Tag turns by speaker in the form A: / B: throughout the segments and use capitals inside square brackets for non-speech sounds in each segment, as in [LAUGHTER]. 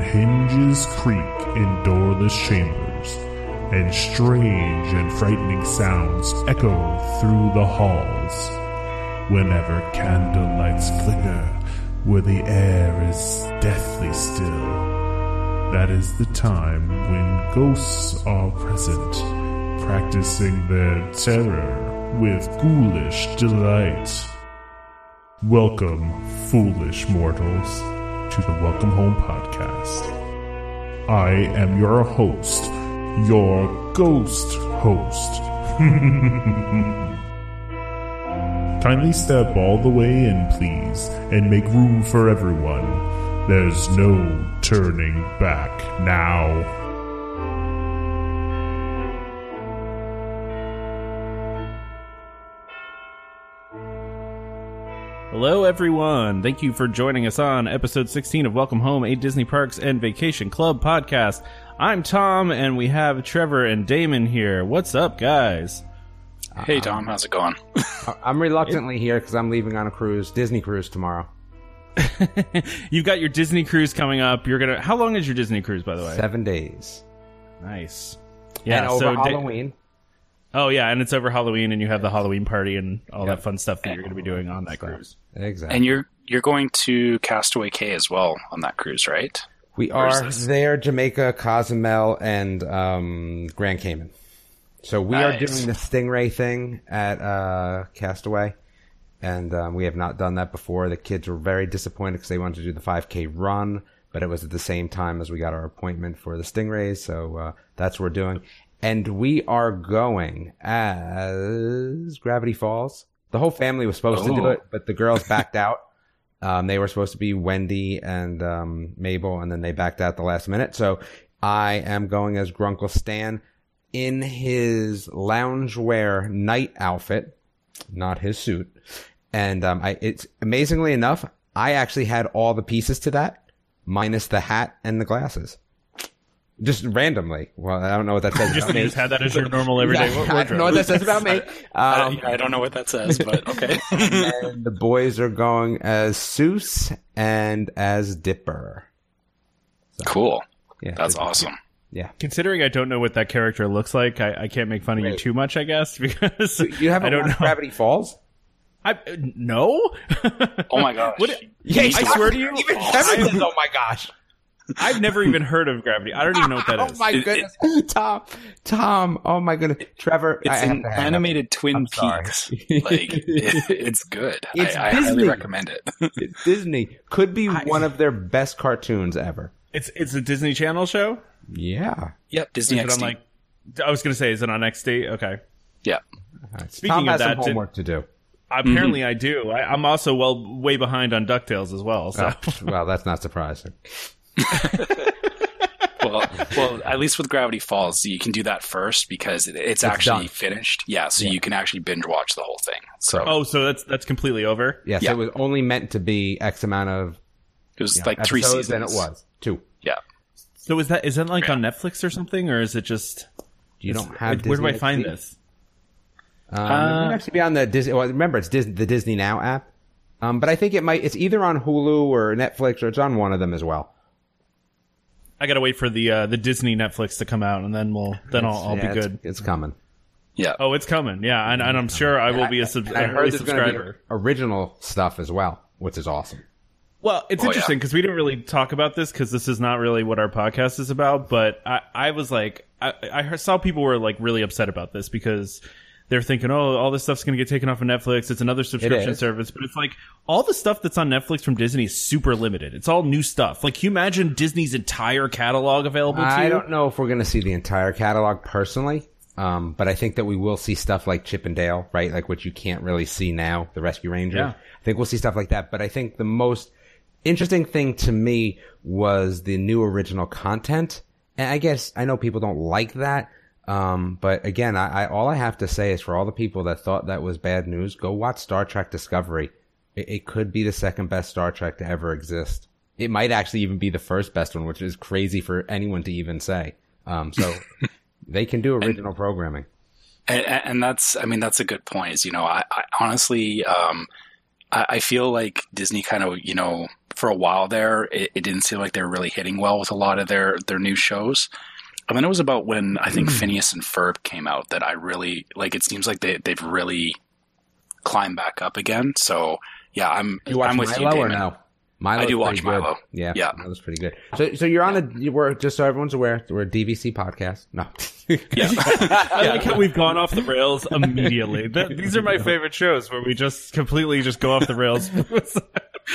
A: when hinges creak in doorless chambers, and strange and frightening sounds echo through the halls. Whenever candle lights flicker, where the air is deathly still, that is the time when ghosts are present, practicing their terror with ghoulish delight. Welcome, foolish mortals, to the Welcome Home podcast. I am your host, your ghost host. [LAUGHS] Kindly step all the way in, please, and make room for everyone. There's no turning back now.
B: Hello, everyone. Thank you for joining us on episode 16 of Welcome Home, a Disney Parks and Vacation Club podcast. I'm Tom, and we have Trevor and Damon here. What's up, guys?
C: Hey, Tom, how's it going? [LAUGHS]
D: I'm reluctantly here because I'm leaving on a cruise, Disney cruise tomorrow. [LAUGHS]
B: You've got your Disney cruise coming up. You're gonna. How long is your Disney cruise, by the way?
D: Seven days.
B: Nice.
D: Yeah, and over
B: so Da-
D: Halloween.
B: Oh yeah, and it's over Halloween, and you have the Halloween party and all that fun stuff that you're going to be doing on that cruise.
D: exactly.
C: And you're you're going to Castaway Cay as well on that cruise, right?
D: we are there, Jamaica, Cozumel, and um, Grand Cayman. So we are doing the Stingray thing at uh, Castaway, and um, we have not done that before. The kids were very disappointed because they wanted to do the 5K run, but it was at the same time as we got our appointment for the Stingrays. So uh, that's what we're doing, and we are going as Gravity Falls. The whole family was supposed to do
C: Oh.
D: it, but the girls backed out. [LAUGHS] Um, they were supposed to be Wendy and um, Mabel, and then they backed out the last minute. So I am going as Grunkle Stan in his loungewear night outfit, not his suit. And um, I, it's amazingly enough, I actually had all the pieces to that, minus the hat and the glasses. Just randomly. Well, I don't know what that [LAUGHS] says
B: Just
D: about
B: you
D: me.
B: just had that as your [LAUGHS] normal everyday [LAUGHS]
D: Yeah, I don't know what that says about me.
C: I,
D: Um,
C: don't, I don't know what that says, but okay.
D: and the boys are going as Soos and as Dipper.
C: cool.
D: Yeah,
C: That's
D: so-
C: awesome.
D: Yeah.
B: Considering I don't know what that character looks like, I, I can't make fun of you too much, I guess, because
D: You haven't
B: I don't know.
D: watched Gravity Falls?
B: I no.
C: Oh my gosh.
B: What-
D: Yeah,
B: I swear to you,
D: Even
B: I-
D: Kevin says, "Oh my gosh!"
B: I've never even heard of Gravity. I don't even know what that [LAUGHS]
D: oh
B: is.
D: oh my
C: It-
D: goodness, [LAUGHS] Tom, Tom! Oh my goodness, Trevor! I
C: It's
D: have
C: an
D: to hang up.
C: animated Twin
D: I'm.
C: Peaks. Like it, it's good.
D: It's
C: I, I highly recommend it. [LAUGHS]
D: Disney could be one of their best cartoons ever.
B: It's it's a Disney Channel show.
D: Yeah.
C: yep, Disney
B: Is it on like? I was gonna say, is it on XD? Okay.
C: yeah.
D: All right.
B: Speaking
D: Tom
B: of
D: has
B: that,
D: some
B: did-
D: homework to do.
B: Apparently, I do. I, I'm also well way behind on Ducktales as well. So
D: Oh, well, that's not surprising. [LAUGHS]
C: Well, well, at least with Gravity Falls, you can do that first because it, it's, actually
D: done.
C: finished. Yeah, so you can actually binge watch the whole thing. So
B: oh, so that's that's completely over.
D: Yes,
C: Yeah.
D: it was only meant to be X amount of
C: it was
D: you know,
C: like three
D: episodes,
C: seasons.
D: and it was two.
C: Yeah.
B: So is that is that like on Netflix or something, or is it just?
D: You don't
B: where,
D: have.
B: where do I find
D: XD?
B: this?
D: Um, it
C: Uh,
D: might actually be on the Disney. Well, remember, it's Disney, the Disney Now app. Um, but I think it might. It's either on Hulu or Netflix, or it's on one of them as well.
B: I gotta wait for the uh, the Disney Netflix to come out, and then we'll then I'll, I'll
D: Yeah,
B: be
D: it's-
B: good.
D: It's, coming.
C: Yeah.
B: Oh, it's coming. Yeah, and, and I'm sure I will be a, sub-
D: I
B: an
D: heard
B: early
D: there's going to be
B: subscriber.
D: original stuff as well, which is awesome.
B: Well, it's
C: Oh,
B: interesting because we didn't really talk about this because this is not really what our podcast is about. But I, I was like, I, I saw people were like really upset about this because they're thinking, oh, all this stuff's going to get taken off of Netflix. It's another subscription
D: is.
B: service. But it's like all the stuff that's on Netflix from Disney is super limited. It's all new stuff. Like, can you imagine Disney's entire catalog available to you?
D: I don't know if we're going to see the entire catalog personally, um, but I think that we will see stuff like Chip and Dale, right? Like what you can't really see now, the Rescue Ranger.
B: Yeah.
D: I think we'll see stuff like that. But I think the most interesting thing to me was the new original content. And I guess I know people don't like that. Um, but again, I, I all I have to say is for all the people that thought that was bad news, go watch Star Trek Discovery. It, it could be the second best Star Trek to ever exist. It might actually even be the first best one, which is crazy for anyone to even say. Um, so [LAUGHS] they can do original programming.
C: and, and that's i mean that's a good point is you know i, I honestly um I, I feel like disney kind of you know for a while there, it, it didn't seem like they were really hitting well with a lot of their their new shows. And mean, it was about when I think hmm. Phineas and Ferb came out that I really like. It seems like they they've really climbed back up again. So yeah, I'm
D: You watch
C: I'm with
D: Milo
C: you,
D: or
C: Damon.
D: no? Milo's
C: I do watch
D: good.
C: Milo.
D: Yeah,
C: Yeah.
D: that was pretty good. So, so you're on a. You were just so everyone's aware. We're a DVC podcast. No. [LAUGHS] [LAUGHS]
B: I like how we've gone off the rails immediately. Th- these are my favorite shows where we just completely just go off the rails. [LAUGHS]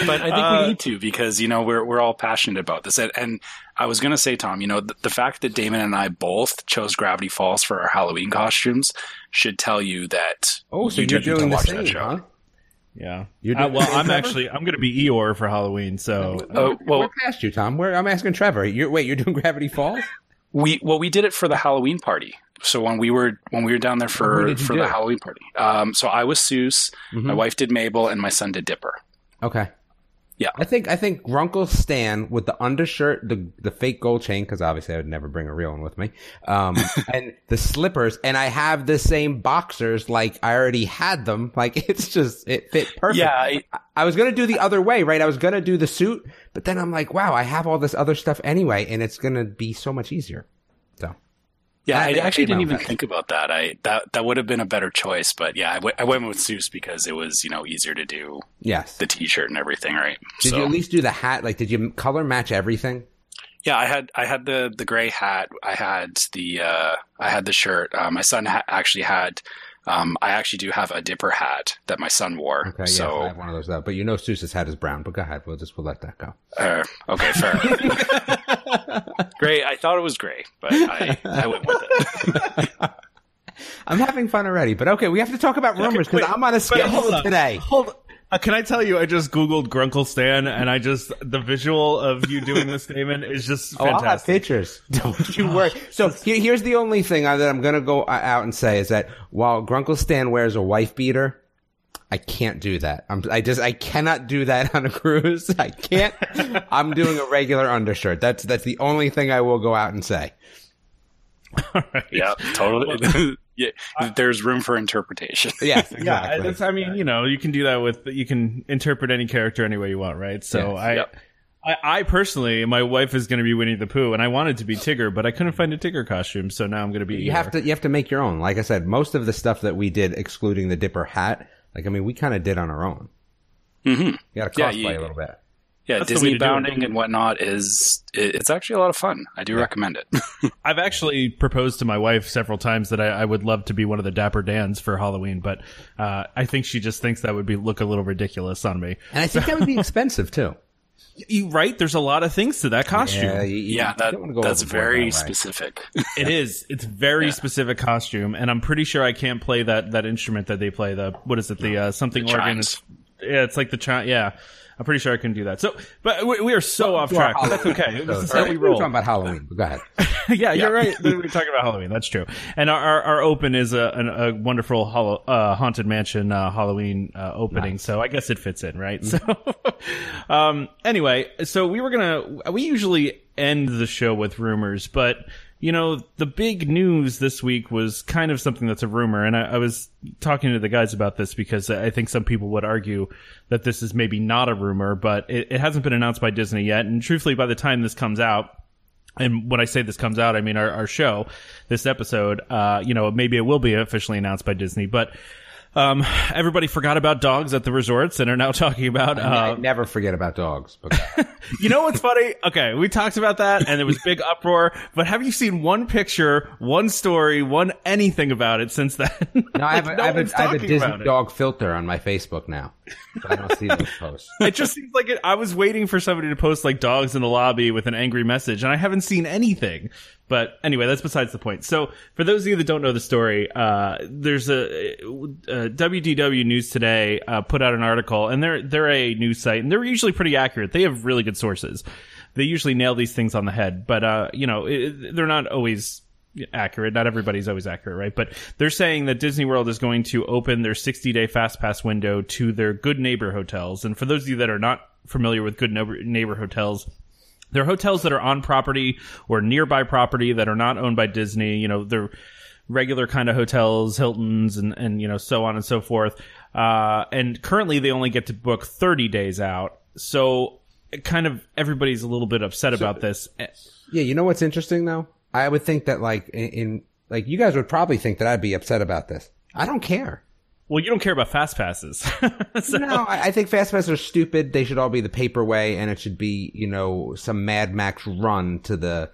C: but I think
B: Uh,
C: we need to because you know we're we're all passionate about this. And, and I was gonna say, Tom, you know, the, the fact that Damon and I both chose Gravity Falls for our Halloween costumes should tell you that.
D: oh, so
C: you
D: you're
C: do need to
D: doing the
C: watch
D: same, huh?
B: Yeah.
D: You're
B: Uh, well, I'm
D: Trevor?
B: actually I'm going to be Eeyore for Halloween. So
C: Oh well,
D: We're past you, Tom. Where I'm asking Trevor. You're wait. You're doing Gravity Falls.
C: we well we did it for the Halloween party. So when we were when we were down there for for
D: do?
C: the Halloween party, um, so I was Soos,
D: Mhm.
C: my wife did Mabel, and my son did Dipper.
D: Okay.
C: Yeah.
D: I think I think Grunkle Stan with the undershirt, the the fake gold chain, because obviously I would never bring a real one with me, um, [LAUGHS] and the slippers, and I have the same boxers, like I already had them. [LAUGHS] Like it's just it fit perfect.
C: Yeah, I,
D: I- I was gonna do the other way, right? I was gonna do the suit, but then I'm like, wow, I have all this other stuff anyway, and it's gonna be so much easier. So
C: Yeah,
D: I-
C: actually didn't even think about that. I that that would have been a better choice, but yeah, I, w- I went with Soos because it was you know easier to do
D: yes.
C: the T-shirt and everything, right?
D: Did
C: so
D: you at least do the hat? Like, did you color match everything?
C: yeah, I had I had the the gray hat. I had the uh, I had the shirt. Uh, my son ha- actually had. Um, I actually do have a Dipper hat that my son wore.
D: Okay,
C: so
D: yeah, I have one of those. Though. But you know, Soos's hat is brown. But go ahead, we'll just we'll let that go.
C: uh, okay, fair. [LAUGHS] gray. I thought it was gray, but I I went with it. [LAUGHS]
D: I'm having fun already, but okay, we have to talk about rumors because I'm on a schedule
B: hold on.
D: today.
B: Hold. Uh, can I tell you? I just googled Grunkle Stan, and I just the visual of you doing this statement is just
D: Oh, I'll have
B: fantastic.
D: pictures. [LAUGHS] Don't you worry. So here, here's the only thing I- that I'm gonna go uh, out and say is that while Grunkle Stan wears a wife beater, I can't do that. I'm, I just I cannot do that [LAUGHS] on a cruise. I can't. [LAUGHS] I'm doing a regular undershirt. That's that's the only thing I will go out and say.
C: yeah, totally. Yeah, there's room for interpretation.
D: Yes, [LAUGHS]
B: Yeah,
D: exactly.
B: it's, I mean, you know, you can do that with you can interpret any character any way you want, right? So
D: Yes.
B: I,
C: Yep.
B: I, I personally, my wife is going to be Winnie the Pooh, and I wanted to be Tigger, but I couldn't find a Tigger costume, so now I'm going to be.
D: You have to you have to make your own. Like I said, most of the stuff that we did, excluding the Dipper hat, like I mean, we kind of did on our own.
C: hmm
D: You got to
C: Yeah,
D: cosplay
C: you-
D: a little bit.
C: Yeah,
B: That's
C: Disney
B: to do it.
C: bounding and whatnot is it's actually a lot of fun. I do recommend it. [LAUGHS]
B: I've actually proposed to my wife several times that I, I would love to be one of the Dapper Dans for Halloween, but uh, I think she just thinks that would be look a little ridiculous on me.
D: And I think that would be [LAUGHS] expensive too.
B: You right? There's a lot of things to that costume.
D: Yeah, you- you
C: yeah, that,
D: go
C: that's very
D: that way.
C: specific. [LAUGHS]
B: It is. It's very specific costume, and I'm pretty sure I can't play that that instrument that they play. The what is it? The uh, something
C: The
B: organ.
C: chimes.
B: Yeah, it's like the chime. Yeah, I'm pretty sure I can do that. So, but we, we are so off track. That's okay. This is
D: episode.
B: how we
D: were
B: roll.
D: talking about Halloween. But go ahead. [LAUGHS]
B: yeah, you're right. We're talking about Halloween. That's true. And our our, our open is a, an, a wonderful hollow, uh, haunted mansion uh, Halloween uh, opening. So I guess it fits in, right? So, [LAUGHS] um, anyway, so we were gonna. We usually end the show with rumors, but you know, the big news this week was kind of something that's a rumor, and I, I was talking to the guys about this because I think some people would argue that this is maybe not a rumor, but it, it hasn't been announced by Disney yet. And truthfully, by the time this comes out and when I say this comes out, I mean our, our show, this episode. Uh, you know, maybe it will be officially announced by Disney, but um, everybody forgot about dogs at the resorts and are now [LAUGHS] talking about.
D: I
B: Uh,
D: never forget about dogs. But [LAUGHS]
B: you know what's funny? Okay, we talked about that, and there was big [LAUGHS] uproar. But have you seen one picture, one story, one anything about it since then?
D: no, I have,
B: Like,
D: a, I have, a, I have a Disney dog filter on my Facebook now. So I don't see those posts.
B: It just seems like it, I was waiting for somebody to post like dogs in the lobby with an angry message, and I haven't seen anything. But anyway, that's besides the point. So, for those of you that don't know the story, uh, there's a, uh WDW News Today uh, put out an article, and they're they're a news site, and they're usually pretty accurate. They have really good sources. They usually nail these things on the head, but uh, you know, it, they're not always accurate. Not everybody's always accurate, right? But they're saying that Disney World is going to open their 60 day fast pass window to their good neighbor hotels. And for those of you that are not familiar with good neighbor, neighbor hotels, they're hotels that are on property or nearby property that are not owned by Disney. You know, they're regular kind of hotels, Hiltons, and, and, you know, so on and so forth. Uh, and currently they only get to book 30 days out. So kind of everybody's a little bit upset about this.
D: Yeah, you know what's interesting though? I would think that like in, in like you guys would probably think that I'd be upset about this. I don't care.
B: Well, you don't care about fast passes. [LAUGHS] so,
D: No, I, I think fast passes are stupid. They should all be the paper way, and it should be you know some Mad Max run to the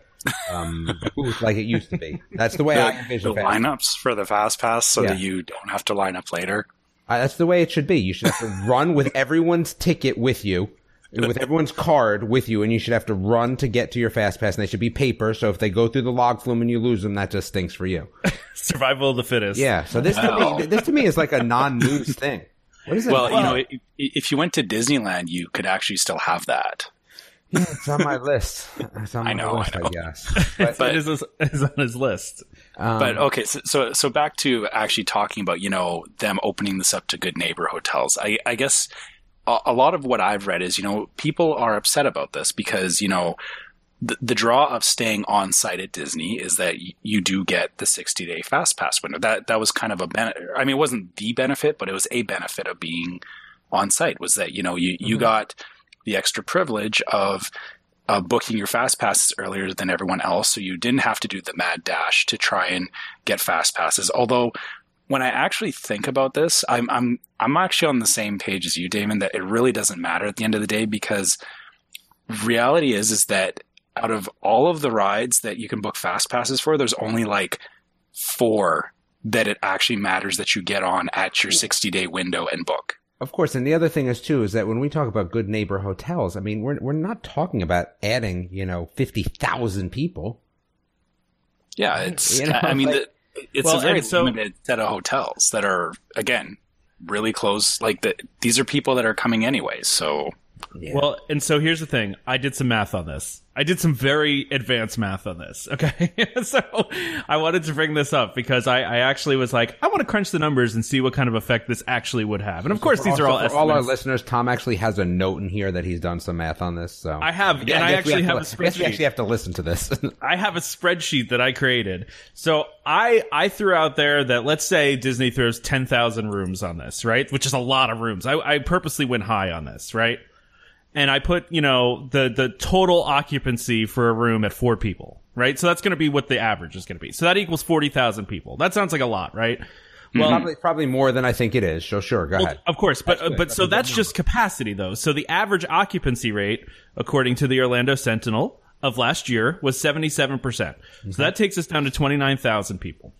D: um [LAUGHS] booth like it used to be. That's the way I
C: The,
D: envision
C: the
D: fast.
C: lineups for the fast pass so
D: Yeah.
C: that you don't have to line up later.
D: Uh, that's the way it should be. You should have to run with everyone's ticket with you, with everyone's card with you, and you should have to run to get to your fast pass. And they should be paper. So if they go through the log flume and you lose them, that just stinks for you. [LAUGHS]
B: survival of the fittest.
D: Yeah. So this to me, this to me is like a non-news thing. What is it?
C: Well, you know, i- if you went to Disneyland, you could actually still have that.
D: Yeah, it's on my list. It's on my
C: I know,
D: list,
C: I
D: I,
C: know.
D: guess. [LAUGHS] But,
B: So it is, is on his list.
D: um,
C: But okay, so, so so back to actually talking about you know them opening this up to good neighbor hotels. I, I guess a, lot of what I've read is you know people are upset about this because you know the, the draw of staying on site at Disney is that y- you do get the sixty day fast pass window. That that was kind of a benefit. I mean, it wasn't the benefit, but it was a benefit of being on site. Was that you know you you got the extra privilege of uh, booking your fast passes earlier than everyone else, so you didn't have to do the mad dash to try and get fast passes. Although, when I actually think about this, I'm I'm I'm actually on the same page as you, Damon. That it really doesn't matter at the end of the day because reality is is that out of all of the rides that you can book fast passes for, there's only like four that it actually matters that you get on at your mm. 60 day window and book.
D: Of course, and the other thing is too is that when we talk about good neighbor hotels, I mean we're we're not talking about adding you know fifty thousand people.
C: Yeah, it's.
D: You know,
C: I mean,
D: like-
C: the, it's
B: Well,
C: a very
B: so-
C: limited set of hotels that are again really close. Like the, these are people that are coming anyway, So
D: Yeah.
B: Well, and so here's the thing. I did some math on this. I did some very advanced math on this. [LAUGHS] Okay. [LAUGHS] so I wanted to bring this up because I, I actually was like, I want to crunch the numbers and see what kind of effect this actually would have. And of course, these are all
D: for all our listeners. Tom actually has a note in here that he's done some math on this. So
B: I have,
D: Yeah,
B: and I
D: we
B: actually have,
D: to,
B: a
D: I guess [LAUGHS] we
B: spreadsheet.
D: actually have to listen to this.
B: I have a spreadsheet that I created. So I I threw out there that let's say Disney throws ten thousand rooms on this, right? Which is a lot of rooms. I, I purposely went high on this, right? And I put you know the the total occupancy for a room at four people, right? So that's going to be what the average is going to be. So that equals forty thousand people. That sounds like a lot, right? Well,
D: probably probably more than I think it is. So sure, go
B: well,
D: ahead.
B: of course, but uh, but
D: That's
B: so
D: a good
B: that's just capacity though. So the average occupancy rate, according to the Orlando Sentinel of last year, was seventy seven percent. So that takes us down to twenty nine thousand people.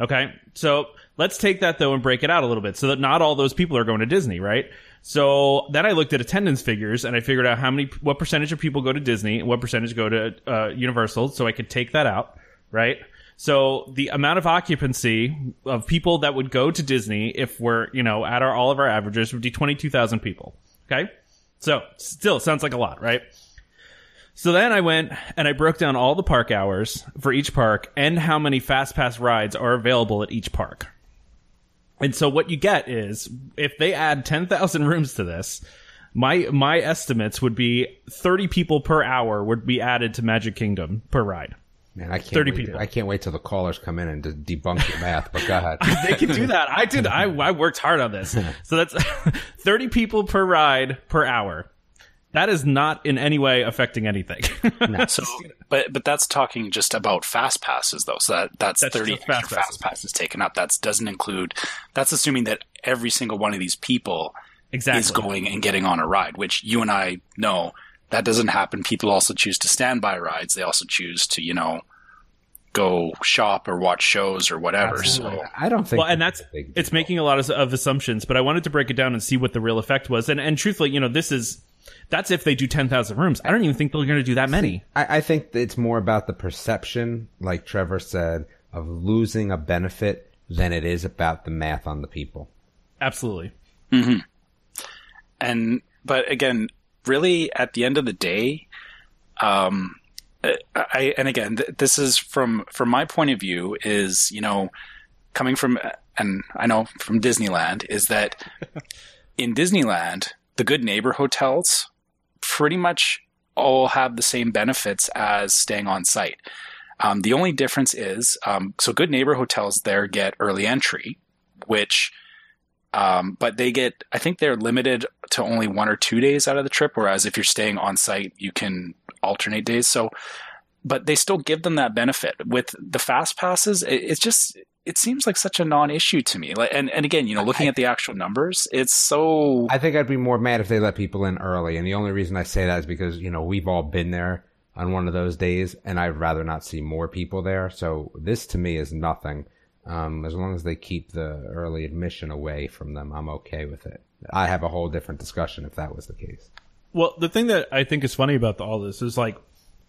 B: Okay, so let's take that though and break it out a little bit, so that not all those people are going to Disney, right? So then I looked at attendance figures and I figured out how many, what percentage of people go to Disney and what percentage go to uh, Universal, so I could take that out, right? So the amount of occupancy of people that would go to Disney if we're, you know, at our all of our averages would be 22,000 people. Okay? So still sounds like a lot, right? So then I went and I broke down all the park hours for each park and how many fast pass rides are available at each park. And so what you get is if they add 10,000 rooms to this, my my estimates would be 30 people per hour would be added to Magic Kingdom per ride.
D: Man, I can't
B: 30
D: wait
B: people.
D: I can't wait till the callers come in and de- debunk your math. But go ahead. [LAUGHS]
B: they can do that. I did. I, I worked hard on this. [LAUGHS] So that's [LAUGHS] 30 people per ride per hour. That is not in any way affecting anything. [LAUGHS]
C: So, but but that's talking just about fast passes though. So that that's,
B: That's
C: thirty
B: fast
C: extra
B: passes.
C: fast passes taken up. That doesn't include. That's assuming that every single one of these people
B: exactly.
C: is going and getting on a ride, which you and I know that doesn't happen. People also choose to stand by rides. They also choose to you know go shop or watch shows or whatever. So
D: I don't think.
B: well, and that's it's making a lot of, of assumptions, but I wanted to break it down and see what the real effect was. And and truthfully, you know, this is that's if they do 10,000 rooms. I don't even think they're going to do that many.
D: I, I think it's more about the perception, like Trevor said, of losing a benefit than it is about the math on the people.
B: Absolutely.
C: and but again really at the end of the day um i and again th- this is from from my point of view is you know coming from and i know from disneyland is that in disneyland the good neighbor hotels pretty much all have the same benefits as staying on site um, the only difference is um, so good neighbor hotels there get early entry which Um, but they get, I think they're limited to only one or two days out of the trip, whereas if you're staying on site, you can alternate days. So, but they still give them that benefit with the fast passes. It, it's just, it seems like such a non-issue to me. Like, and, and again, you know, looking at the actual numbers, it's so.
D: I think I'd be more mad if they let people in early, and the only reason I say that is because you know we've all been there on one of those days, and I'd rather not see more people there. So this to me is nothing. Um, as long as they keep the early admission away from them, I'm okay with it. I have a whole different discussion if that was the case.
B: Well, the thing that I think is funny about all this is like,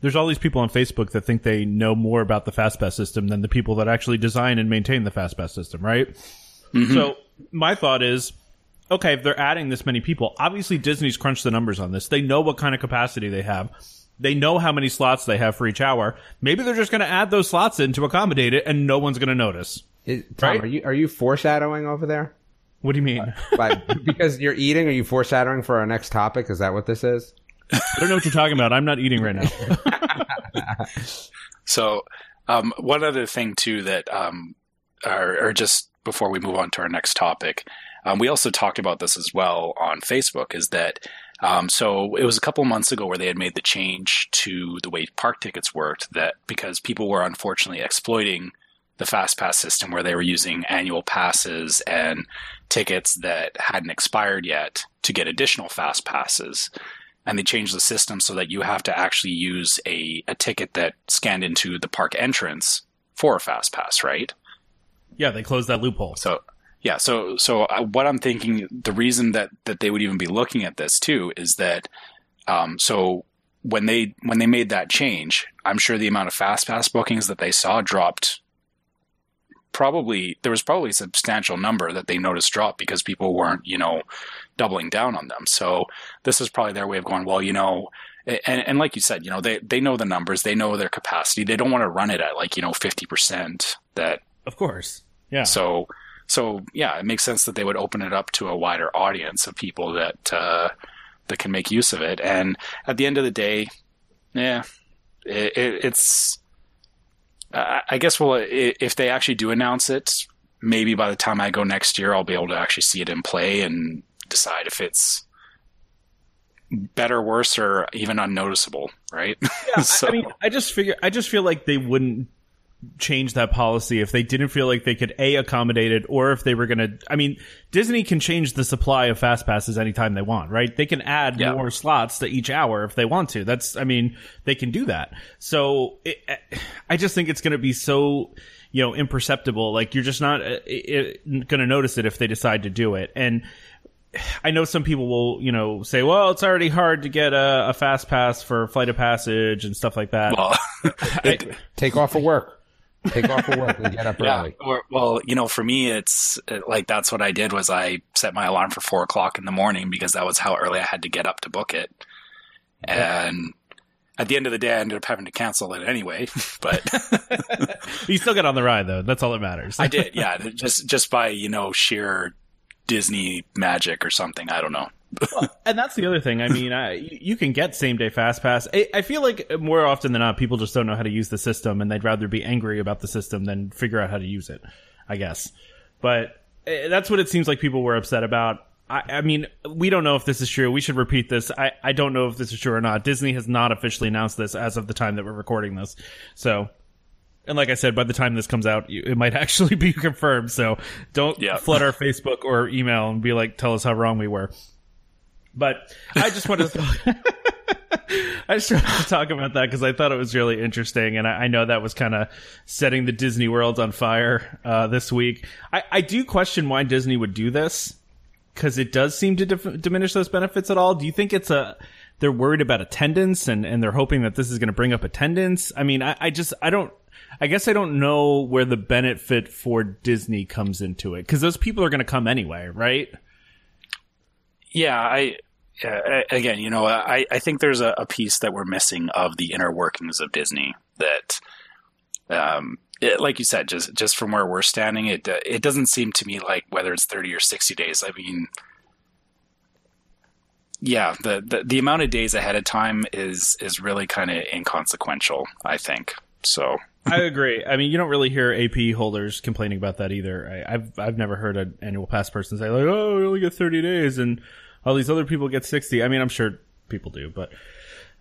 B: there's all these people on Facebook that think they know more about the FastPass system than the people that actually design and maintain the FastPass system, right? Mm-hmm. So my thought is, okay, if they're adding this many people, obviously Disney's crunched the numbers on this. They know what kind of capacity they have. They know how many slots they have for each hour. Maybe they're just going to add those slots in to accommodate it, and no one's going to notice.
D: It, Tom, right? are you are you foreshadowing over there?
B: What do you mean? [LAUGHS]
D: because you're eating, are you foreshadowing for our next topic? Is that what this is?
B: I don't know what you're talking about. I'm not eating right now. [LAUGHS]
C: so, um, one other thing too that, um, or, or, just before we move on to our next topic, um, we also talked about this as well on Facebook. Is that um, so it was a couple months ago where they had made the change to the way park tickets worked that because people were unfortunately exploiting the fast pass system where they were using annual passes and tickets that hadn't expired yet to get additional fast passes and they changed the system so that you have to actually use a, a ticket that scanned into the park entrance for a fast pass right
B: yeah they closed that loophole
C: so yeah. So, so uh, what I'm thinking, the reason that, that they would even be looking at this too is that, um, so when they, when they made that change, I'm sure the amount of fast pass bookings that they saw dropped probably, there was probably a substantial number that they noticed drop because people weren't, you know, doubling down on them. So this is probably their way of going, well, you know, and, and like you said, you know, they, they know the numbers, they know their capacity. They don't want to run it at like, you know, 50% that.
B: Of course. Yeah.
C: So, so yeah, it makes sense that they would open it up to a wider audience of people that uh, that can make use of it. And at the end of the day, yeah, it, it, it's. Uh, I guess well, if they actually do announce it, maybe by the time I go next year, I'll be able to actually see it in play and decide if it's better, worse, or even unnoticeable. Right?
B: Yeah. [LAUGHS] so. I mean, I just figure. I just feel like they wouldn't change that policy if they didn't feel like they could a accommodate it or if they were going to i mean disney can change the supply of fast passes anytime they want right they can add yeah. more slots to each hour if they want to that's i mean they can do that so it, i just think it's going to be so you know imperceptible like you're just not uh, going to notice it if they decide to do it and I know some people will, you know, say, "Well, it's already hard to get a, a fast pass for Flight of Passage and stuff like that." Well, [LAUGHS]
D: I, take off of work. Take off of work and get up [LAUGHS] yeah. early.
C: Or, well, you know, for me, it's uh, like that's what I did was I set my alarm for four o'clock in the morning because that was how early I had to get up to book it. And at the end of the day, I ended up having to cancel it anyway. [LAUGHS] But
B: you still got on the ride, though. That's all that matters.
C: I did, yeah. Just just by you know sheer Disney magic or something. I don't know
B: well, and that's the other thing. I mean, I, you can get same day fast pass. I, I, feel like more often than not, people just don't know how to use the system, and they'd rather be angry about the system than figure out how to use it. I guess, but eh, that's what it seems like people were upset about. I, I, mean, we don't know if this is true. We should repeat this. I, I don't know if this is true or not. Disney has not officially announced this as of the time that we're recording this. So, and like I said, by the time this comes out, it might [LAUGHS] actually be confirmed. So don't yeah. flood our Facebook or email and be like, tell us how wrong we were. But I just wanted to [LAUGHS] talk, [LAUGHS] I just wanted to talk about that because I thought it was really interesting, and I, I know that was kind of setting the Disney world on fire uh, this week. I, I do question why Disney would do this because it does seem to dif- diminish those benefits at all. Do you think it's a they're worried about attendance and, and they're hoping that this is going to bring up attendance? I mean, I, I just I don't I guess I don't know where the benefit for Disney comes into it because those people are going to come anyway, right?
C: Yeah, I again, you know, I, I think there's a, a, piece that we're missing of the inner workings of Disney that, um, it, like you said, just just from where we're standing, it it doesn't seem to me like whether it's 30 or 60 days. I mean, yeah, the, the, the amount of days ahead of time is is really kind of inconsequential. I think so.
B: I agree. I mean, you don't really hear AP holders complaining about that either. I, I've I've never heard an annual pass person say like, "Oh, we only get thirty days," and all these other people get sixty. I mean, I'm sure people do, but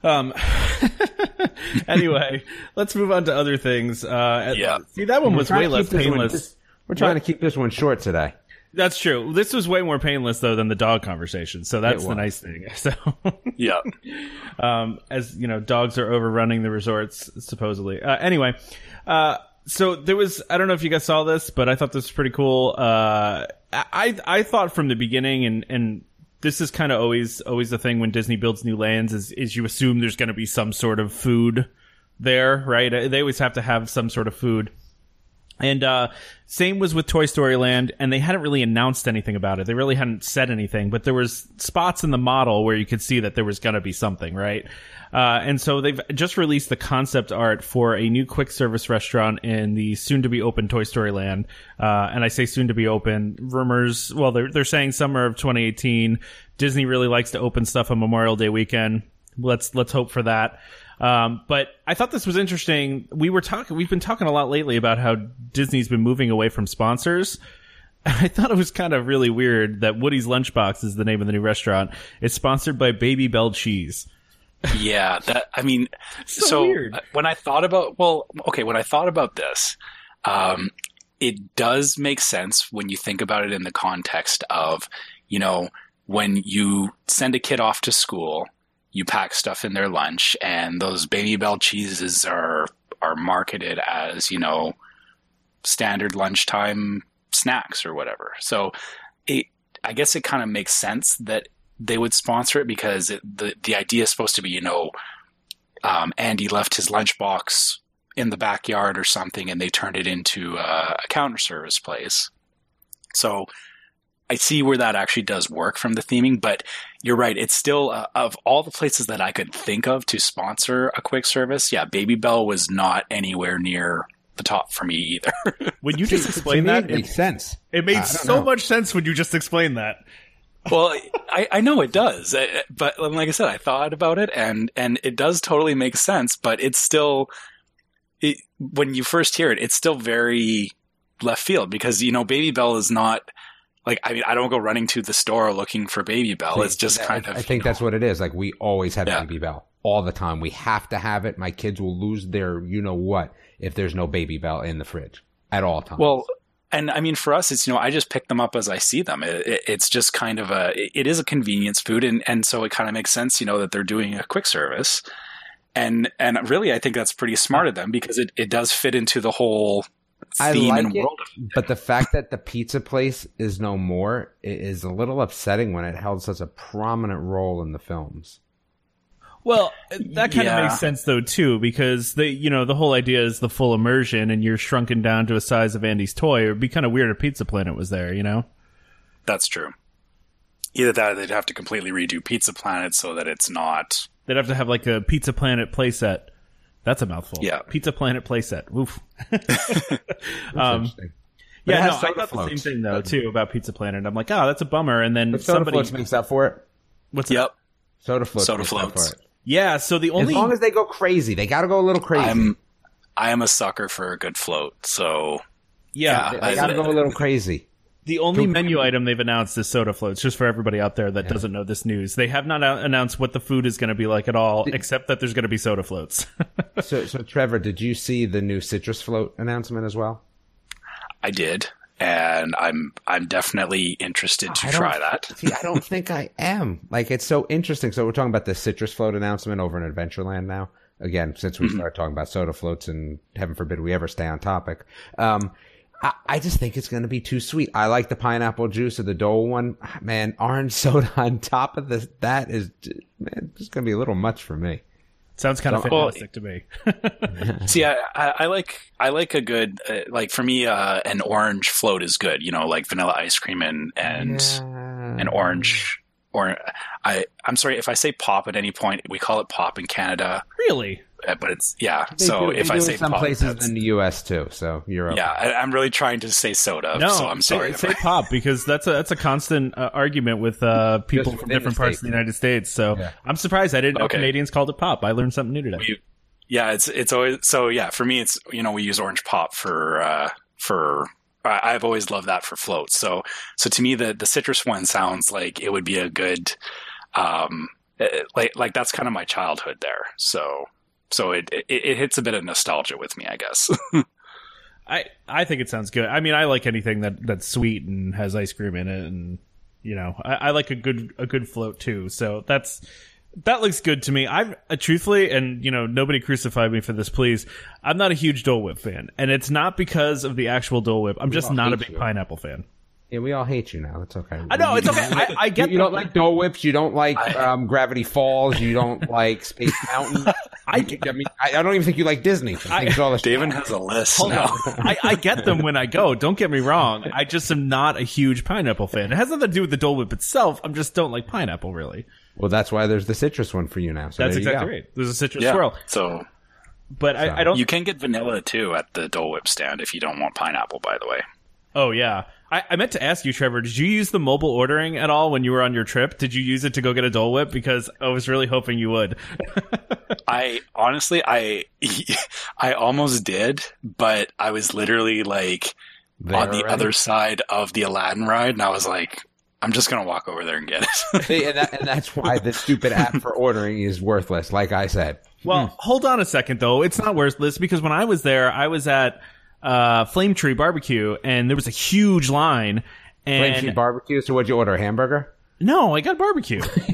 B: um. [LAUGHS] anyway, let's move on to other things. Uh,
C: Yeah.
B: See, that one was way less
D: keep this one-
B: painless.
D: this- we're trying to keep this one short today.
B: That's true. This was way more painless though than the dog conversation. So that's the nice thing. [LAUGHS] So,
C: Yeah.
B: um, as you know, dogs are overrunning the resorts supposedly. Uh, anyway, uh, so there was I don't know if you guys saw this, but I thought this was pretty cool. Uh, I I thought from the beginning, and and this is kind of always always the thing when Disney builds new lands is is you assume there's going to be some sort of food there, right? They always have to have some sort of food. And uh, same was with Toy Story Land, and they hadn't really announced anything about it. They really hadn't said anything, but there was spots in the model where you could see that there was going to be something, right? Uh, and so they've just released the concept art for a new quick service restaurant in the soon to be open Toy Story Land. Uh, and I say soon to be open. Rumors, well, they're they're saying summer of 2018. Disney really likes to open stuff on Memorial Day weekend. Let's let's hope for that. Um, but I thought this was interesting. We were talking, we've been talking a lot lately about how Disney's been moving away from sponsors. [LAUGHS] I thought it was kind of really weird that Woody's Lunchbox is the name of the new restaurant. It's sponsored by Babybel Cheese.
C: Yeah, that I mean, [LAUGHS]
B: So
C: so,
B: weird.
C: uh, when I thought about well, okay, when I thought about this, um, it does make sense when you think about it in the context of, you know, when you send a kid off to school, you pack stuff in their lunch, and those Babybel cheeses are are marketed as you know standard lunchtime snacks or whatever. So it, I guess it kind of makes sense that they would sponsor it because it, the the idea is supposed to be, you know, um, Andy left his lunchbox in the backyard or something, and they turned it into a, a counter service place. So I see where that actually does work from the theming, but you're right. It's still uh, of all the places that I could think of to sponsor a quick service. Yeah, Babybel was not anywhere near the top for me either. [LAUGHS]
B: When you just
D: To
B: explained that,
D: it
B: it,
D: makes sense.
B: it made so
D: know.
B: much sense when you just explained that.
C: well, [LAUGHS] I, I know it does, uh, but like I said, I thought about it, and and it does totally make sense. But it's still, it, when you first hear it, it's still very left field because you know Babybel is not like I mean I don't go running to the store looking for Babybel. It's just
D: I-
C: kind of
D: I think that's what it is. Like we always have
C: Yeah.
D: Babybel all the time. We have to have it. My kids will lose their you know what if there's no Babybel in the fridge at all times.
C: Well, and I mean, for us, it's you know, I just pick them up as I see them. It, it, it's just kind of a, it is a convenience food, and and so it kind of makes sense, you know, that they're doing a quick service, and and really, I think that's pretty smart of them because it, it does fit into the whole
D: I like
C: and
D: it,
C: world.
D: but the fact that the pizza place is no more is a little upsetting when it held such a prominent role in the films.
B: Well, that kind of makes sense though too, because the you know the whole idea is the full immersion, and you're shrunken down to a size of Andy's toy. It would be kind of weird if Pizza Planet was there, you know.
C: That's true. Either that, or they'd have to completely redo Pizza Planet so that it's not.
B: They'd have to have like a Pizza Planet playset. That's a mouthful.
C: Yeah.
B: Pizza Planet playset. Oof. [LAUGHS] Um,
D: interesting. But it
B: yeah, no, I
D: soda
B: thought the same thing though too about Pizza Planet. I'm like, oh, that's a bummer. And then
D: But soda
B: somebody,
D: floats makes up for it.
B: what's that?
C: Yep,
D: Soda floats.
C: Soda
D: makes
C: floats.
D: For it.
B: Yeah. So the only
D: As long as they go crazy, they got to go a little crazy.
C: I'm. I am a sucker for a good float, so
B: yeah,
D: they
C: I-
D: got to go a little [LAUGHS] crazy.
B: The only menu item they've announced is soda floats, just for everybody out there that doesn't know this news. They have not announced what the food is going to be like at all, except that there's going to be soda floats. [LAUGHS]
D: So, so Trevor, did you see the new citrus float announcement as well?
C: I did, and I'm I'm definitely interested to try that.
D: See, I don't think I am. Like, it's so interesting. So we're talking about the citrus float announcement over in Adventureland now. Again, since we started talking about soda floats, and heaven forbid we ever stay on topic. Um, I, I just think it's going to be too sweet. I like the pineapple juice or the Dole one. Man, orange [LAUGHS] soda on top of this, that is, man, it's going to be a little much for me.
B: Sounds kind of
C: Well-
B: fantastic to me. [LAUGHS]
C: See, I, I, I like I like a good uh, like for me uh, an orange float is good. You know, like vanilla ice cream and and an orange. Or I I'm sorry if I say pop at any point. We call it pop in Canada,
B: really?
C: Uh, but it's yeah.
D: They
C: so
D: do-
C: if I say
D: some
C: pop,
D: places in the U.S. too, so you're okay.
C: yeah, I, I'm really trying to say soda.
B: No,
C: so I'm sorry.
B: Say, say pop because that's a that's a constant uh, argument with uh, people from different parts of the United States. So
D: Yeah.
B: I'm surprised I didn't know
C: Okay.
B: Canadians called it pop. I learned something new today.
C: you, Yeah, it's it's always so. Yeah, for me, it's you know we use orange pop for uh, for. I- I've always loved that for floats. So so to me, the the citrus one sounds like it would be a good, um, eh, like like that's kind of my childhood there. So so it, it it hits a bit of nostalgia with me, I guess. [LAUGHS]
B: I I think it sounds good. I mean, I like anything that that's sweet and has ice cream in it, and you know, I, I like a good a good float too. So that's that looks good to me. I'm uh, truthfully, and you know, nobody crucify me for this, please. I'm not a huge Dole Whip fan, and it's not because of the actual Dole Whip. I'm just not a big
D: you.
B: pineapple fan.
D: Yeah, we all hate you now. It's okay.
B: I know it's okay. I, I
D: You,
B: get
D: you don't like Dole Whips. You don't like um, Gravity Falls. You don't like Space Mountain. [LAUGHS]
B: I,
D: I mean, I, I don't even think you like Disney. I think it's all the
C: David has a list
B: Hold
C: now.
B: on. I, I get them when I go. Don't get me wrong. I just am not a huge pineapple fan. It has nothing to do with the Dole Whip itself. I'm just don't like pineapple really.
D: Well, that's why there's the citrus one for you now. So
B: That's exactly right. There's a citrus
C: Yeah.
B: swirl,
C: So
B: but I, I don't.
C: you can get vanilla too at the Dole Whip stand if you don't want pineapple. By the way.
B: Oh yeah. I, I meant to ask you, Trevor. Did you use the mobile ordering at all when you were on your trip? Did you use it to go get a Dole Whip? Because I was really hoping you would. [LAUGHS]
C: I honestly, I, [LAUGHS] I almost did, but I was literally like
D: There
C: on the
D: already.
C: other side of the Aladdin ride, and I was like, I'm just gonna walk over there and get it. [LAUGHS]
D: See, and, that, and that's why the stupid app for ordering is worthless. Like I said,
B: Well, hmm. hold on a second though. It's not worthless because when I was there, I was at uh, Flame Tree Barbecue, and there was a huge line.
D: Flame
B: And
D: Tree Barbecue. So what'd you order? A hamburger?
B: No, I got barbecue. [LAUGHS] [LAUGHS]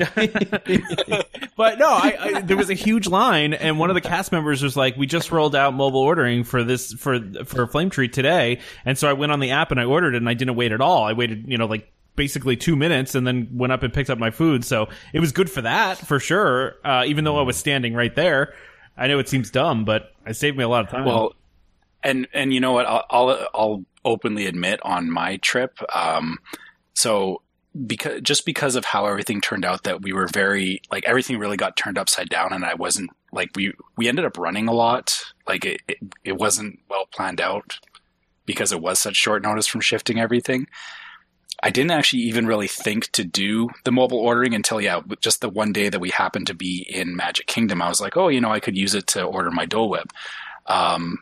B: but no, I, I there was a huge line, and one of the cast members was like, "We just rolled out mobile ordering for this for for Flame Tree today," and so I went on the app and I ordered it, and I didn't wait at all. I waited, you know, like basically two minutes, and then went up and picked up my food. So it was good for that for sure. Uh, even though I was standing right there, I know it seems dumb, but it saved me a lot of time.
C: well, and and you know what? I'll I'll, I'll openly admit on my trip. Um, so because just because of how everything turned out, that we were very like everything really got turned upside down, and I wasn't like we we ended up running a lot. Like it it, it wasn't well planned out because it was such short notice from shifting everything. I didn't actually even really think to do the mobile ordering until yeah, just the one day that we happened to be in Magic Kingdom. I was like, oh, you know, I could use it to order my Dole Whip. Um,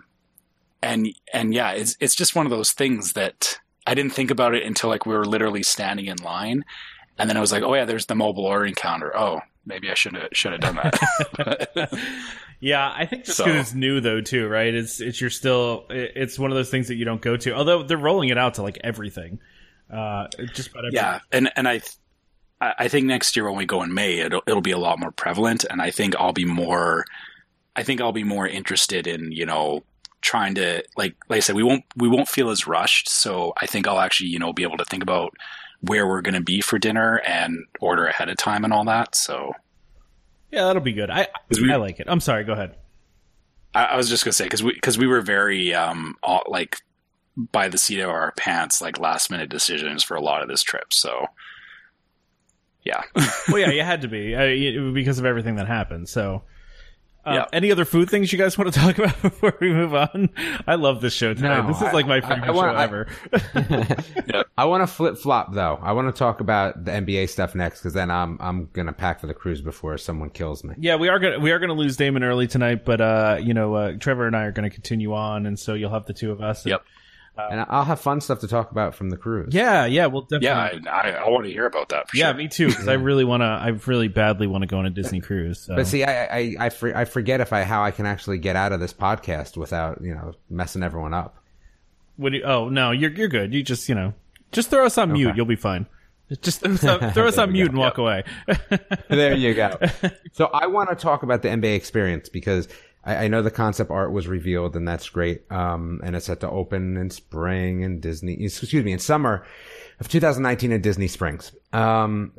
C: and and yeah, it's it's just one of those things that I didn't think about it until like we were literally standing in line, and then I was like, oh yeah, there's the mobile ordering counter. Oh, maybe I should have should have done that. [LAUGHS]
B: Yeah, I think just
C: So-
B: because it's new though too, right? It's it's you're still it's one of those things that you don't go to. Although they're rolling it out to like everything, uh, just about everything.
C: yeah, and and I. I I think next year when we go in May, it'll it'll be a lot more prevalent, and I think I'll be more. I think I'll be more interested in you know trying to like like I said we won't we won't feel as rushed. So I think I'll actually you know be able to think about where we're going to be for dinner and order ahead of time and all that. So
B: yeah, that'll be good. I
C: we-
B: I like it. I'm sorry. Go ahead.
C: I, I was just gonna say because we because we were very um all, like by the seat of our pants like last minute decisions for a lot of this trip. So yeah. [LAUGHS]
B: well, yeah, you had to be because of everything that happened. So, uh,
C: Yeah.
B: any other food things you guys want to talk [LAUGHS] about before we move on? I love this show tonight.
D: No,
B: this is like my favorite
D: I want-
B: show
D: I-
B: ever. [LAUGHS]
D: I want to flip flop though. I want to talk about the NBA stuff next because then I'm I'm gonna pack for the cruise before someone kills me.
B: yeah, we are gonna we are gonna lose Damon early tonight, but uh, you know, uh, Trevor and I are gonna continue on, and so you'll have the two of us.
C: Yep.
D: And Uh, I'll have fun stuff to talk about from the cruise.
B: Yeah, yeah, we'll definitely.
C: Yeah, I, I, I want to hear about that for
B: Yeah,
C: sure.
B: me too. Because I really want to. I really badly want to go on a Disney cruise. So.
D: But see, I I I, for, I forget if I how I can actually get out of this podcast without you know messing everyone up.
B: What do you, oh no, you're you're good. You just you know, just throw us on mute. You'll be fine. Just throw us on, [LAUGHS] throw us on mute
D: go.
B: and walk away.
D: there you go. [LAUGHS] so I want to talk about the NBA experience because I, I know the concept art was revealed and that's great. Um, and it's set to open in spring in Disney, excuse me, in summer of 2019 at Disney Springs. Um,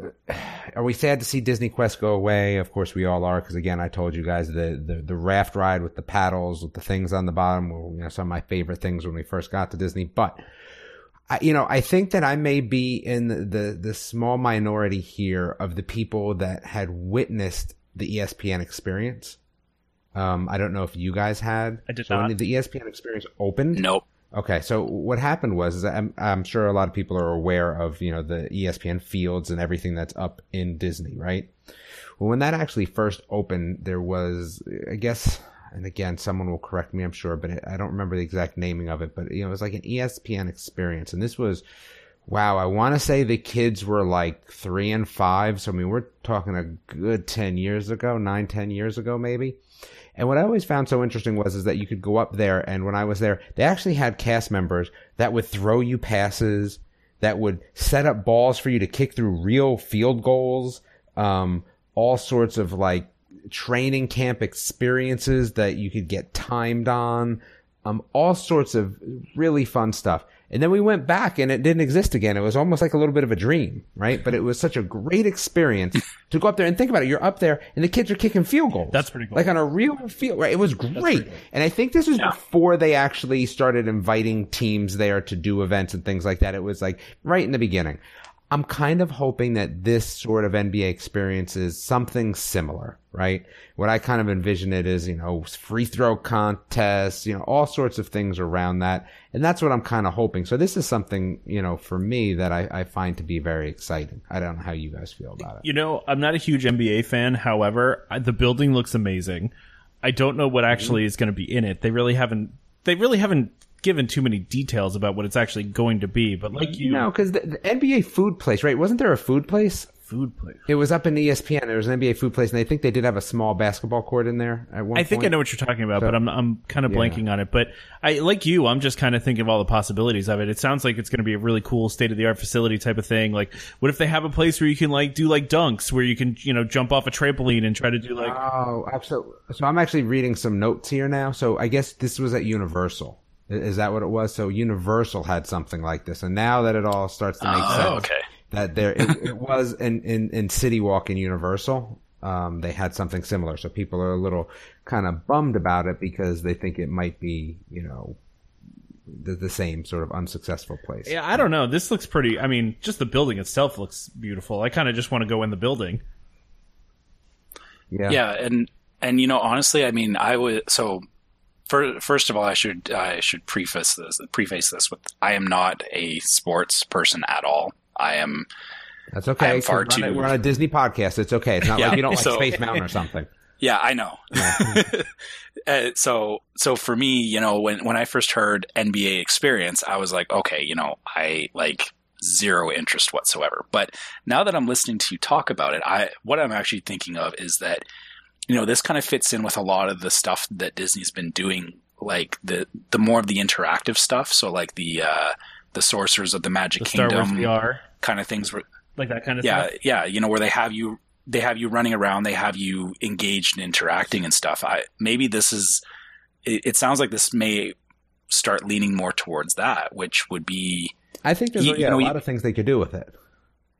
D: are we sad to see Disney Quest go away? Of course we all are. Cause again, I told you guys the, the, the raft ride with the paddles, with the things on the bottom were, you know, some of my favorite things when we first got to Disney, but I, you know, I think that I may be in the, the, the small minority here of the people that had witnessed the ESPN experience. Um, I don't know if you guys had.
B: I did
D: so
B: not.
D: When the ESPN experience opened,
C: Nope.
D: Okay, so what happened was, is I'm, I'm sure a lot of people are aware of, you know, the ESPN fields and everything that's up in Disney, right? Well, when that actually first opened, there was, I guess, and again, someone will correct me, I'm sure, but I don't remember the exact naming of it. But you know, it was like an ESPN experience, and this was wow. I want to say the kids were like three and five, so I mean, we're talking a good ten years ago, nine, ten years ago, maybe. And what I always found so interesting was is that you could go up there, and when I was there, they actually had cast members that would throw you passes, that would set up balls for you to kick through real field goals, um, all sorts of like training camp experiences that you could get timed on, um, all sorts of really fun stuff. And then we went back and it didn't exist again. It was almost like a little bit of a dream, right? But it was such a great experience [LAUGHS] to go up there and think about it. You're up there and the kids are kicking field goals.
B: That's pretty cool.
D: Like on a real field, right? It was great. And I think this was
C: Yeah.
D: before they actually started inviting teams there to do events and things like that. It was like right in the beginning. I'm kind of hoping that this sort of NBA experience is something similar, right? What I kind of envision it is, you know, free throw contests, you know, all sorts of things around that. And that's what I'm kind of hoping. So this is something, you know, for me that I, I find to be very exciting. I don't know how you guys feel about it.
B: You know, I'm not a huge NBA fan. However, I, the building looks amazing. I don't know what actually mm-hmm. is going to be in it. They really haven't. They really haven't given too many details about what it's actually going to be. But like you,
D: No, because the, the NBA food place, right? Wasn't there a food place?
B: food place.
D: It was up in ESPN. There was an NBA food place, and I think they did have a small basketball court in there at one
B: I think I know what you're talking about, but I'm I'm kind of
D: Yeah.
B: blanking on it. But I like you, I'm just kind of thinking of all the possibilities of it. It sounds like it's going to be a really cool state of the art facility type of thing. Like, what if they have a place where you can like do like dunks, where you can you know jump off a trampoline and try to do like
D: Oh, absolutely. So I'm actually reading some notes here now. So I guess this was at Universal. I- Is that what it was? So Universal had something like this, and now that it all starts to make
C: Oh,
D: sense,
C: okay.
D: that there it, it was in, in in City Walk in Universal. Um, they had something similar, so people are a little kind of bummed about it because they think it might be, you know, the, the same sort of unsuccessful place.
B: Yeah, I don't know. This looks pretty. I mean, just the building itself looks beautiful. I kind of just want to go in the building.
D: Yeah.
C: Yeah, and and you know, honestly, I mean, I would so. For, first of all, I should I should preface this preface this with I am not a sports person at all. I am
D: That's
C: I
D: okay.
C: am far
D: we're, on a,
C: too-
D: we're on a Disney podcast. It's okay. It's not
C: Yeah,
D: like you don't like
C: so-
D: Space Mountain or something. [LAUGHS]
C: Yeah, I know. [LAUGHS] uh, so, so for me, you know, when when I first heard NBA experience, I was like, okay, you know, I like zero interest whatsoever. But now that I'm listening to you talk about it, I what I'm actually thinking of is that you know this kind of fits in with a lot of the stuff that Disney's been doing, like the the more of the interactive stuff. So like the uh, the Sorcerers of the Magic
B: The
C: Kingdom
B: VR,
C: kind of things. Where,
B: like that kind of
C: yeah,
B: stuff.
C: yeah, you know, where they have you they have you running around, they have you engaged and interacting and stuff. I maybe this is it, it sounds like this may start leaning more towards that, which would be
D: I think there's
C: You- you know,
D: a
C: you-
D: lot of things they could do with it.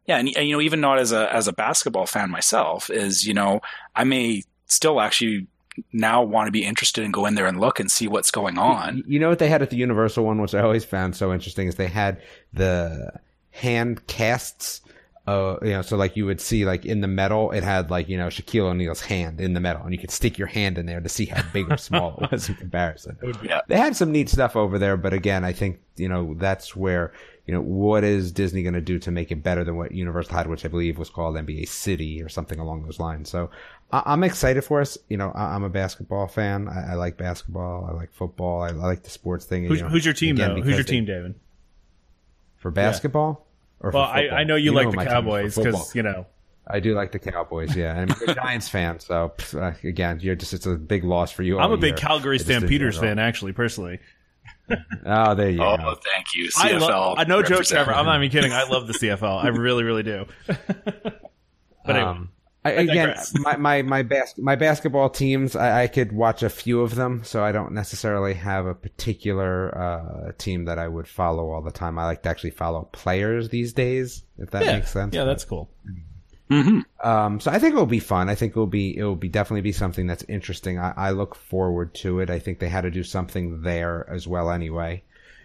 C: yeah, and, and you know, even not as a as a basketball fan myself, is you know, I may still actually now want to be interested and go in there and look and see what's going on.
D: You- You know what they had at the Universal one, which I always found so interesting, is they had the hand casts. Uh, you know, so like you would see like in the metal, it had like, you know, Shaquille O'Neal's hand in the metal and you could stick your hand in there to see how big or small it was in comparison. [LAUGHS]
C: Yeah.
D: They had some neat stuff over there, but again, I think, you know, that's where, you know, what is Disney going to do to make it better than what Universal had, which I believe was called NBA City or something along those lines. So I- I'm excited for us. You know, I- I'm a basketball fan. I, I like basketball. I like football. I, I like the sports thing.
B: Who's,
D: you know,
B: who's your team
D: again,
B: though? Who's your
D: they-
B: team, David?
D: For basketball? Or for
B: Well, I? I know you,
D: who
B: like
D: my
B: the
D: team is for
B: Cowboys because you know.
D: I do like the Cowboys, yeah. And I'm a Giants fan, so uh, again, you're just it's a big loss for you.
B: I'm a big
D: year.
B: Calgary
D: It just didn't
B: Stampeders fan, actually, personally.
D: Oh, there you
C: Oh,
D: go.
C: thank you,
B: I
C: CFL.
B: love. I no joke,
C: representative.
B: Trevor. I'm not even kidding. I love the [LAUGHS] CFL. I really, really do. but anyway,
D: Um, I, again, my my my, bas- my basketball teams, I, I could watch a few of them, so I don't necessarily have a particular uh, team that I would follow all the time. I like to actually follow players these days, if that
B: yeah,
D: makes sense.
B: yeah, that's cool.
D: Um, so I think it will be fun. I think it will be it will be definitely be something that's interesting. I, I look forward to it. I think they had to do something there as well, anyway.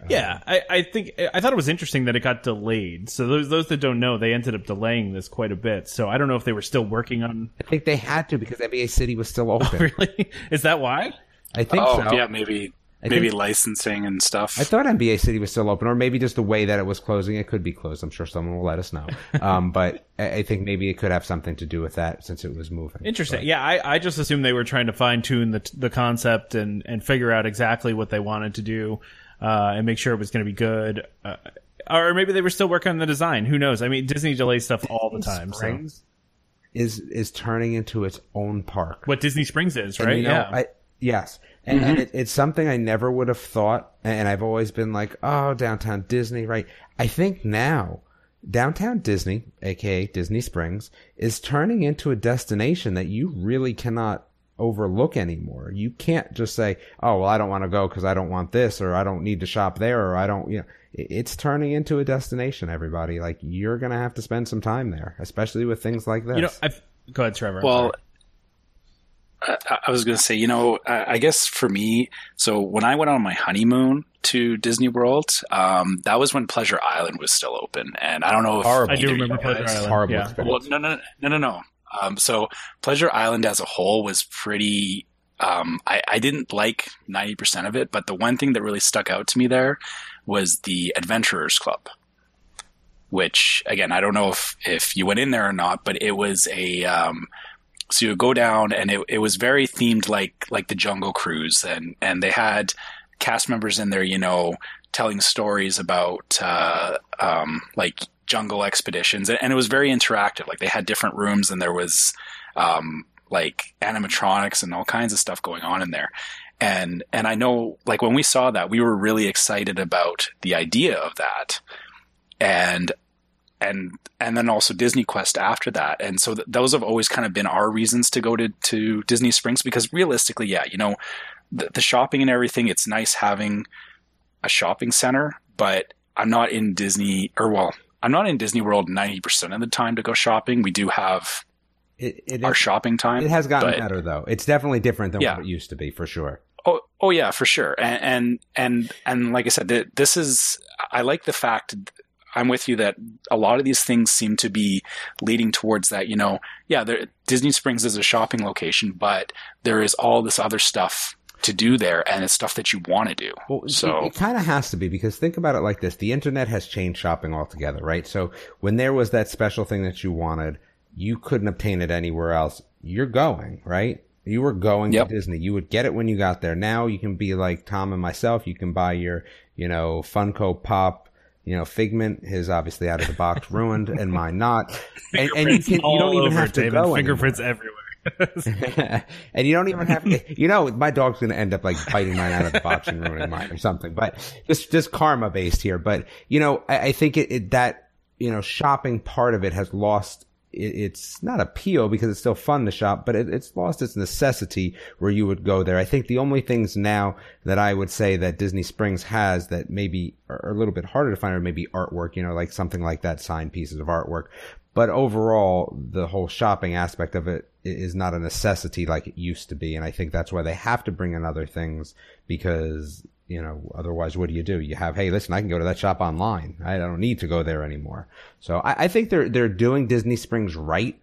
B: Yeah, I, I think I thought it was interesting that it got delayed. So those those that don't know, they ended up delaying this quite a bit. So I don't know if they were still working on.
D: I think they had to because NBA City was still [LAUGHS] open.
B: Really, is that why?
D: I think
C: Oh,
D: so.
C: yeah, maybe
D: I
C: maybe
D: think-
C: licensing and stuff.
D: I thought NBA City was still open, or maybe just the way that it was closing. It could be closed. I'm sure someone will let us know. [LAUGHS] Um, but I I think maybe it could have something to do with that since it was moving.
B: Interesting. Yeah, I, I just assumed they were trying to fine tune the the concept and and figure out exactly what they wanted to do, uh, and make sure it was going to be good. Uh, or maybe they were still working on the design. Who knows? I mean, Disney delays stuff all the time. So.
D: Springs is is turning into its own park.
B: What Disney Springs is,
D: And,
B: right?
D: you know,
B: yeah.
D: I, yes. And, and mm-hmm. it, it's something I never would have thought. And I've always been like, oh, downtown Disney, right? I think now downtown Disney, aka Disney Springs, is turning into a destination that you really cannot overlook anymore. You can't just say, oh, well, I don't want to go because I don't want this or I don't need to shop there or I don't, you know, it's turning into a destination, everybody. Like, you're going to have to spend some time there, especially with things like this.
B: you know, I've, go ahead, Trevor.
C: Well,
B: sorry.
C: I, I was going to say, you know, I, I guess for me, so when I went on my honeymoon to Disney World, um, that was when Pleasure Island was still open, and I don't know if
D: Horrible.
B: I do remember
C: you
B: Pleasure
C: guys-
B: Island.
D: horrible
B: yeah.
D: experience.
C: Well, no, no, no, no, no. Um, so Pleasure Island as a whole was pretty. Um, I, I didn't like ninety percent of it, but the one thing that really stuck out to me there was the Adventurers Club, which again I don't know if if you went in there or not, but it was a. Um, so you go down, and it, it was very themed like like the Jungle Cruise, and and they had cast members in there, you know, telling stories about uh, um, like jungle expeditions, and, and it was very interactive. Like they had different rooms, and there was um, like animatronics and all kinds of stuff going on in there. And and I know, like when we saw that, we were really excited about the idea of that, and and and then also Disney Quest after that. And so th- those have always kind of been our reasons to go to to Disney Springs because realistically, yeah, you know, the, the shopping and everything. It's nice having a shopping center, but I'm not in Disney or well, I'm not in Disney World 90% of the time to go shopping. We do have
D: it, it,
C: our
D: is-
C: shopping time.
D: it has gotten
C: but-
D: better, though. It's definitely different than
C: Yeah.
D: what it used to be, for sure.
C: Oh, oh yeah, for sure. And and and, and like I said, this is I like the fact I'm with you that a lot of these things seem to be leading towards that. You know, yeah, there, Disney Springs is a shopping location, but there is all this other stuff to do there, and it's stuff that you want to do.
D: Well,
C: So-
D: it, it kind of has to be because think about it like this: the internet has changed shopping altogether, right? So when there was that special thing that you wanted, you couldn't obtain it anywhere else. You're going, right? You were going
C: Yep.
D: to Disney. You would get it when you got there. Now you can be like Tom and myself. You can buy your, you know, Funko Pop. You know, Figment, his obviously out of the box, ruined, and mine not. And, and you can, you don't even
B: over
D: have to
B: David.
D: go.
B: Fingerprints
D: anymore.
B: everywhere. [LAUGHS]
D: and you don't even have to, you know, my dog's going to end up like biting mine out of the box and ruining mine or something, but just, just karma based here. But, you know, I, I think it, it, that, you know, shopping part of it has lost it's not a appeal because it's still fun to shop, but it, it's lost its necessity where you would go there. I think the only things now that I would say that Disney Springs has that maybe are a little bit harder to find are maybe artwork, you know, like something like that, signed pieces of artwork. But overall, the whole shopping aspect of it is not a necessity like it used to be. And I think that's why they have to bring in other things because, you know, otherwise what do you do? You have, hey, listen, I can go to that shop online. I don't need to go there anymore. So I, I think they're, they're doing Disney Springs right.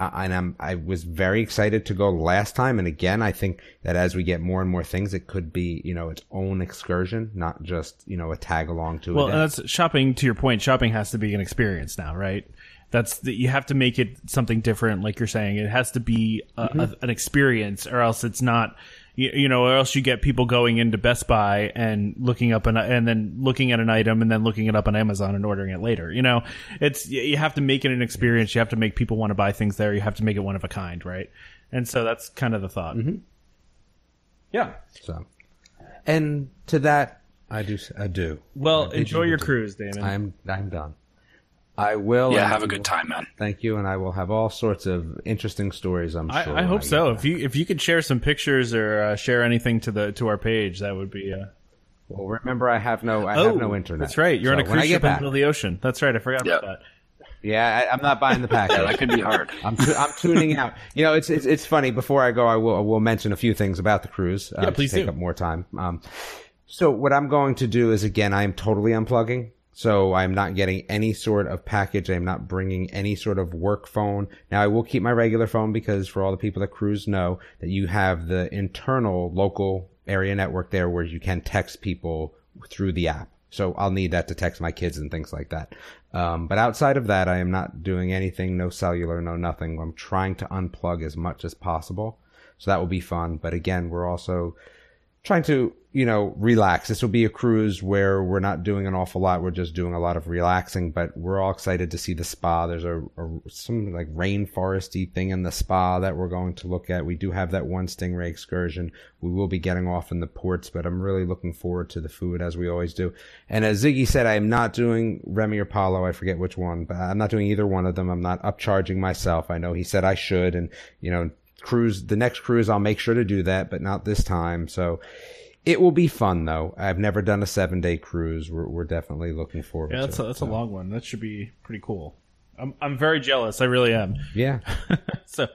D: Uh, and I'm, I was very excited to go last time. And again, I think that as we get more and more things, it could be, you know, its own excursion, not just, you know, a tag along to it.
B: Well, that's shopping. To your point, shopping has to be an experience now, right? That's the, you have to make it something different, like you're saying. It has to be a,
D: Mm-hmm.
B: a, an experience, or else it's not. You, you know, or else you get people going into Best Buy and looking up an and then looking at an item and then looking it up on Amazon and ordering it later. You know, it's you have to make it an experience. You have to make people want to buy things there. You have to make it one of a kind, right? And so that's kind of the thought.
D: Mm-hmm.
B: Yeah.
D: So, and to that, I do, I do.
B: Well,
D: I
B: enjoy your cruise, Damon.
D: I'm, I'm done. I will.
C: Yeah, have a good time, man.
D: Thank you, and I will have all sorts of interesting stories. I'm sure.
B: I
D: when
B: hope
D: get
B: so.
D: back.
B: If you if you could share some pictures or uh, share anything to the to our page, that would be. Uh...
D: Well, remember, I have no, I have no internet.
B: That's right. You're
D: So
B: on a cruise
D: get
B: ship in the middle of the ocean. That's right. I forgot
C: Yeah.
B: about that.
D: Yeah, I, I'm not buying the [LAUGHS] package.
C: That could be hard.
D: I'm tu- I'm tuning out. You know, it's, it's it's funny. Before I go, I will I will mention a few things about the cruise. Uh,
B: Yeah,
D: to
B: please
D: take
B: do.
D: up more time. Um, so what I'm going to do is again, I am totally unplugging. So I'm not getting any sort of package. I'm not bringing any sort of work phone. Now I will keep my regular phone because for all the people that cruise know that you have the internal local area network there where you can text people through the app. So I'll need that to text my kids and things like that. Um, but outside of that, I am not doing anything, no cellular, no nothing. I'm trying to unplug as much as possible. So that will be fun. But again, we're also trying to, you know, relax. This will be a cruise where we're not doing an awful lot. We're just doing a lot of relaxing, but we're all excited to see the spa. There's a, a some like rainforesty thing in the spa that we're going to look at. We do have that one stingray excursion. We will be getting off in the ports, but I'm really looking forward to the food as we always do. And as Ziggy said, I am not doing Remy or Palo. I forget which one, but I'm not doing either one of them. I'm not upcharging myself. I know he said I should, and you know, cruise the next cruise I'll make sure to do that, but not this time. So it will be fun though. I've never done a seven day cruise. We're, we're definitely looking forward.
B: Yeah,
D: to
B: that's
D: it,
B: a, that's
D: so.
B: a long one. That should be pretty cool. I'm I'm very jealous. I really am.
D: Yeah, [LAUGHS]
B: so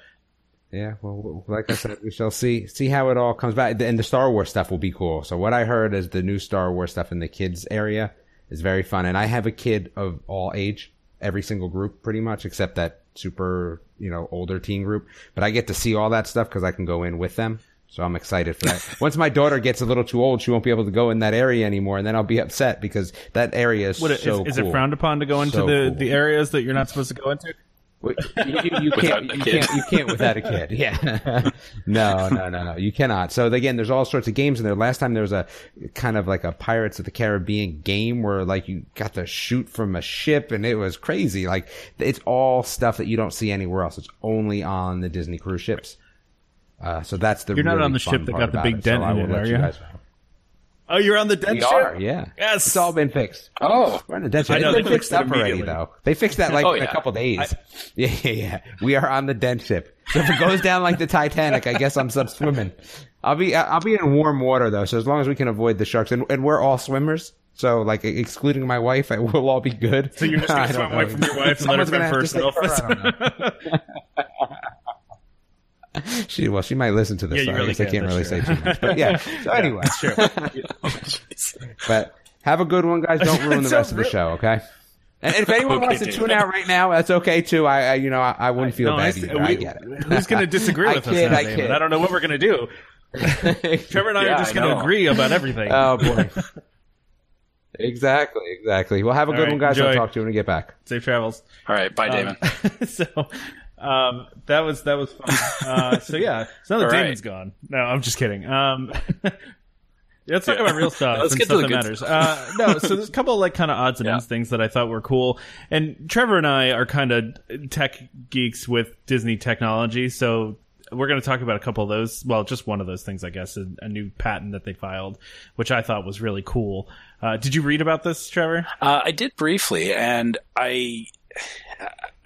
D: yeah. Well, like I said, we shall see see how it all comes back. And the Star Wars stuff will be cool. So what I heard is the new Star Wars stuff in the kids area is very fun. And I have a kid of all age, every single group pretty much, except that super you know older teen group. But I get to see all that stuff because I can go in with them. So I'm excited for that. [LAUGHS] Once my daughter gets a little too old, she won't be able to go in that area anymore, and then I'll be upset because that area is
B: what is,
D: so
B: is
D: cool.
B: it frowned upon to go into
D: So
B: the,
D: cool.
B: the areas that you're not supposed to go into?
D: Wait, You, you, you can't. You can't. You can't without a kid. Yeah. [LAUGHS] no, no, no, no. You cannot. So again, there's all sorts of games in there. Last time there was a kind of like a Pirates of the Caribbean game where like you got to shoot from a ship, and it was crazy. Like it's all stuff that you don't see anywhere else. It's only on the Disney cruise ships. Uh, so that's the.
B: You're not
D: really
B: on the ship that got the big
D: it.
B: dent
D: so I
B: in
D: will
B: it,
D: let
B: are
D: you
B: you?
D: guys know.
B: Oh, you're on the dead
D: We
B: ship.
D: are, yeah.
B: Yes.
D: It's all been fixed.
C: Oh,
D: We're on the dead ship.
B: I know, they
D: fixed
B: fixed it
D: up already, though. They fixed that like
C: Oh,
D: in a couple days. [LAUGHS] yeah, yeah, yeah. We are on the dead ship. So if it goes down like the Titanic, I guess I'm sub swimming. I'll be I'll be in warm water though, so as long as we can avoid the sharks, and, and we're all swimmers. So like excluding my wife, I will all be good.
B: So you're just gonna [LAUGHS] swim
D: don't
B: away from your wife and let her
D: Someone's gonna have
B: first.
D: to
B: Go
D: save her, I don't know. [LAUGHS] She well, she might listen to this.
B: Yeah, you
D: so I
B: really
D: guess I
B: can,
D: can't really
B: that's
D: say too much. But yeah. [LAUGHS] So anyway, [LAUGHS] but have a good one, guys. Don't ruin the
B: So
D: rest of the show, okay? And if anyone
C: Okay,
D: wants to
C: David.
D: tune out right now, that's okay too. I, I you know, I, I wouldn't feel
B: No,
D: bad
B: I-
D: either.
B: we-
D: I get it.
B: Who's going to disagree
D: I
B: with
D: kid,
B: us now,
D: I
B: David?
D: kid.
B: I don't know what we're going to do. Trevor and I
C: Yeah,
B: are just going to agree about everything.
D: oh boy. exactly, exactly. Well, have a
B: All
D: good
B: right,
D: one, guys. I'll talk to you when we get back.
B: Safe travels.
C: all right. Bye, Damon.
B: Um, so um, that was that was fun. Uh, so yeah, so now that [LAUGHS]
C: All right.
B: Gone. No, I'm just kidding. Um, [LAUGHS] let's talk
C: Yeah.
B: about real stuff
C: Let's
B: and
C: get
B: stuff
C: to
B: that
C: the
B: matters. Uh, no, so there's a couple of like kind of odds and
C: Yeah.
B: ends things that I thought were cool. And Trevor and I are kind of tech geeks with Disney technology, so we're going to talk about a couple of those. Well, just one of those things, I guess, a, a new patent that they filed, which I thought was really cool. Uh, did you read about this, Trevor?
C: Uh, I did briefly, and I,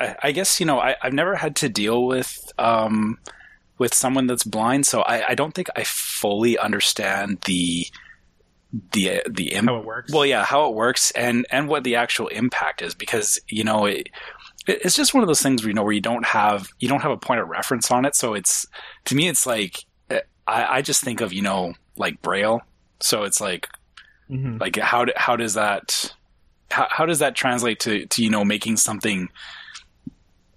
C: I, I guess you know I, I've never had to deal with um, with someone that's blind, so I, I don't think I fully understand the the the imp-
B: How it works?
C: Well, yeah, how it works and and what the actual impact is, because you know it, it- it's just one of those things where you know where you don't have you don't have a point of reference on it, so it's to me it's like I, I just think of you know like braille, so it's like
B: Mm-hmm.
C: like how how does that how, how does that translate to to you know making something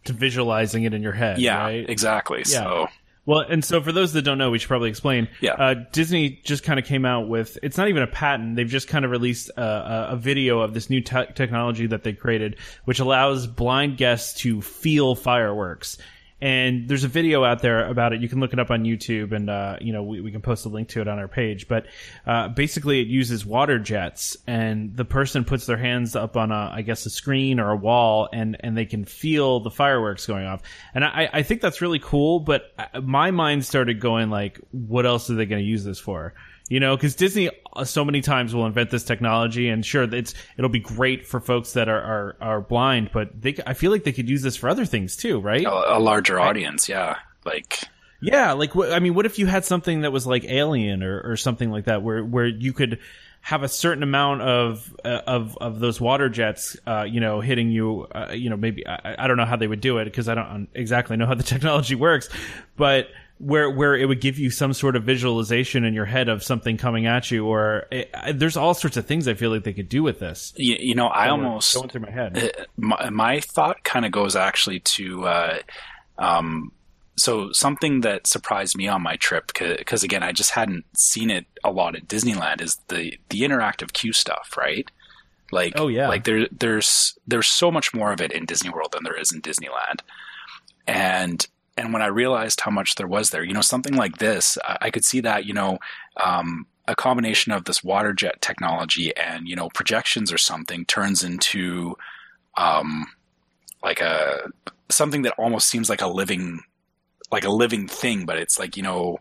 B: To visualizing it in your head,
C: yeah
B: right?
C: exactly so
B: Well, and so for those that don't know, we should probably explain.
C: Yeah.
B: Uh, Disney just kind of came out with, it's not even a patent. They've just kind of released a, a, a video of this new te- technology that they created, which allows blind guests to feel fireworks. And there's a video out there about it. You can look it up on YouTube, and uh, you know we, we can post a link to it on our page. But uh, basically, it uses water jets, and the person puts their hands up on a, I guess, a screen or a wall, and and they can feel the fireworks going off. And I, I think that's really cool. But uh, my mind started going like, what else are they going to use this for? You know, because Disney uh, so many times will invent this technology, and sure, it's it'll be great for folks that are are, are blind, but they I feel like they could use this for other things too, right?
C: a, a larger audience yeah like
B: Yeah, like wh- I mean, what if you had something that was like Alien or, or something like that, where where you could have a certain amount of uh, of of those water jets, uh, you know, hitting you, uh, you know, maybe I, I don't know how they would do it because I don't exactly know how the [LAUGHS] technology works, but where where it would give you some sort of visualization in your head of something coming at you, or it, I, there's all sorts of things I feel like they could do with this.
C: you, you know I almost
B: going through my head.
C: uh, my, my thought kind of goes actually to uh, um, so something that surprised me on my trip because again I just hadn't seen it a lot at Disneyland is the the interactive queue stuff, right? Like
B: Oh, yeah.
C: like there there's there's so much more of it in Disney World than there is in Disneyland, and and when I realized how much there was there, you know, something like this, I, I could see that you know. Um, a combination of this water jet technology and you know projections or something turns into um, like a something that almost seems like a living like a living thing, but it's like you know,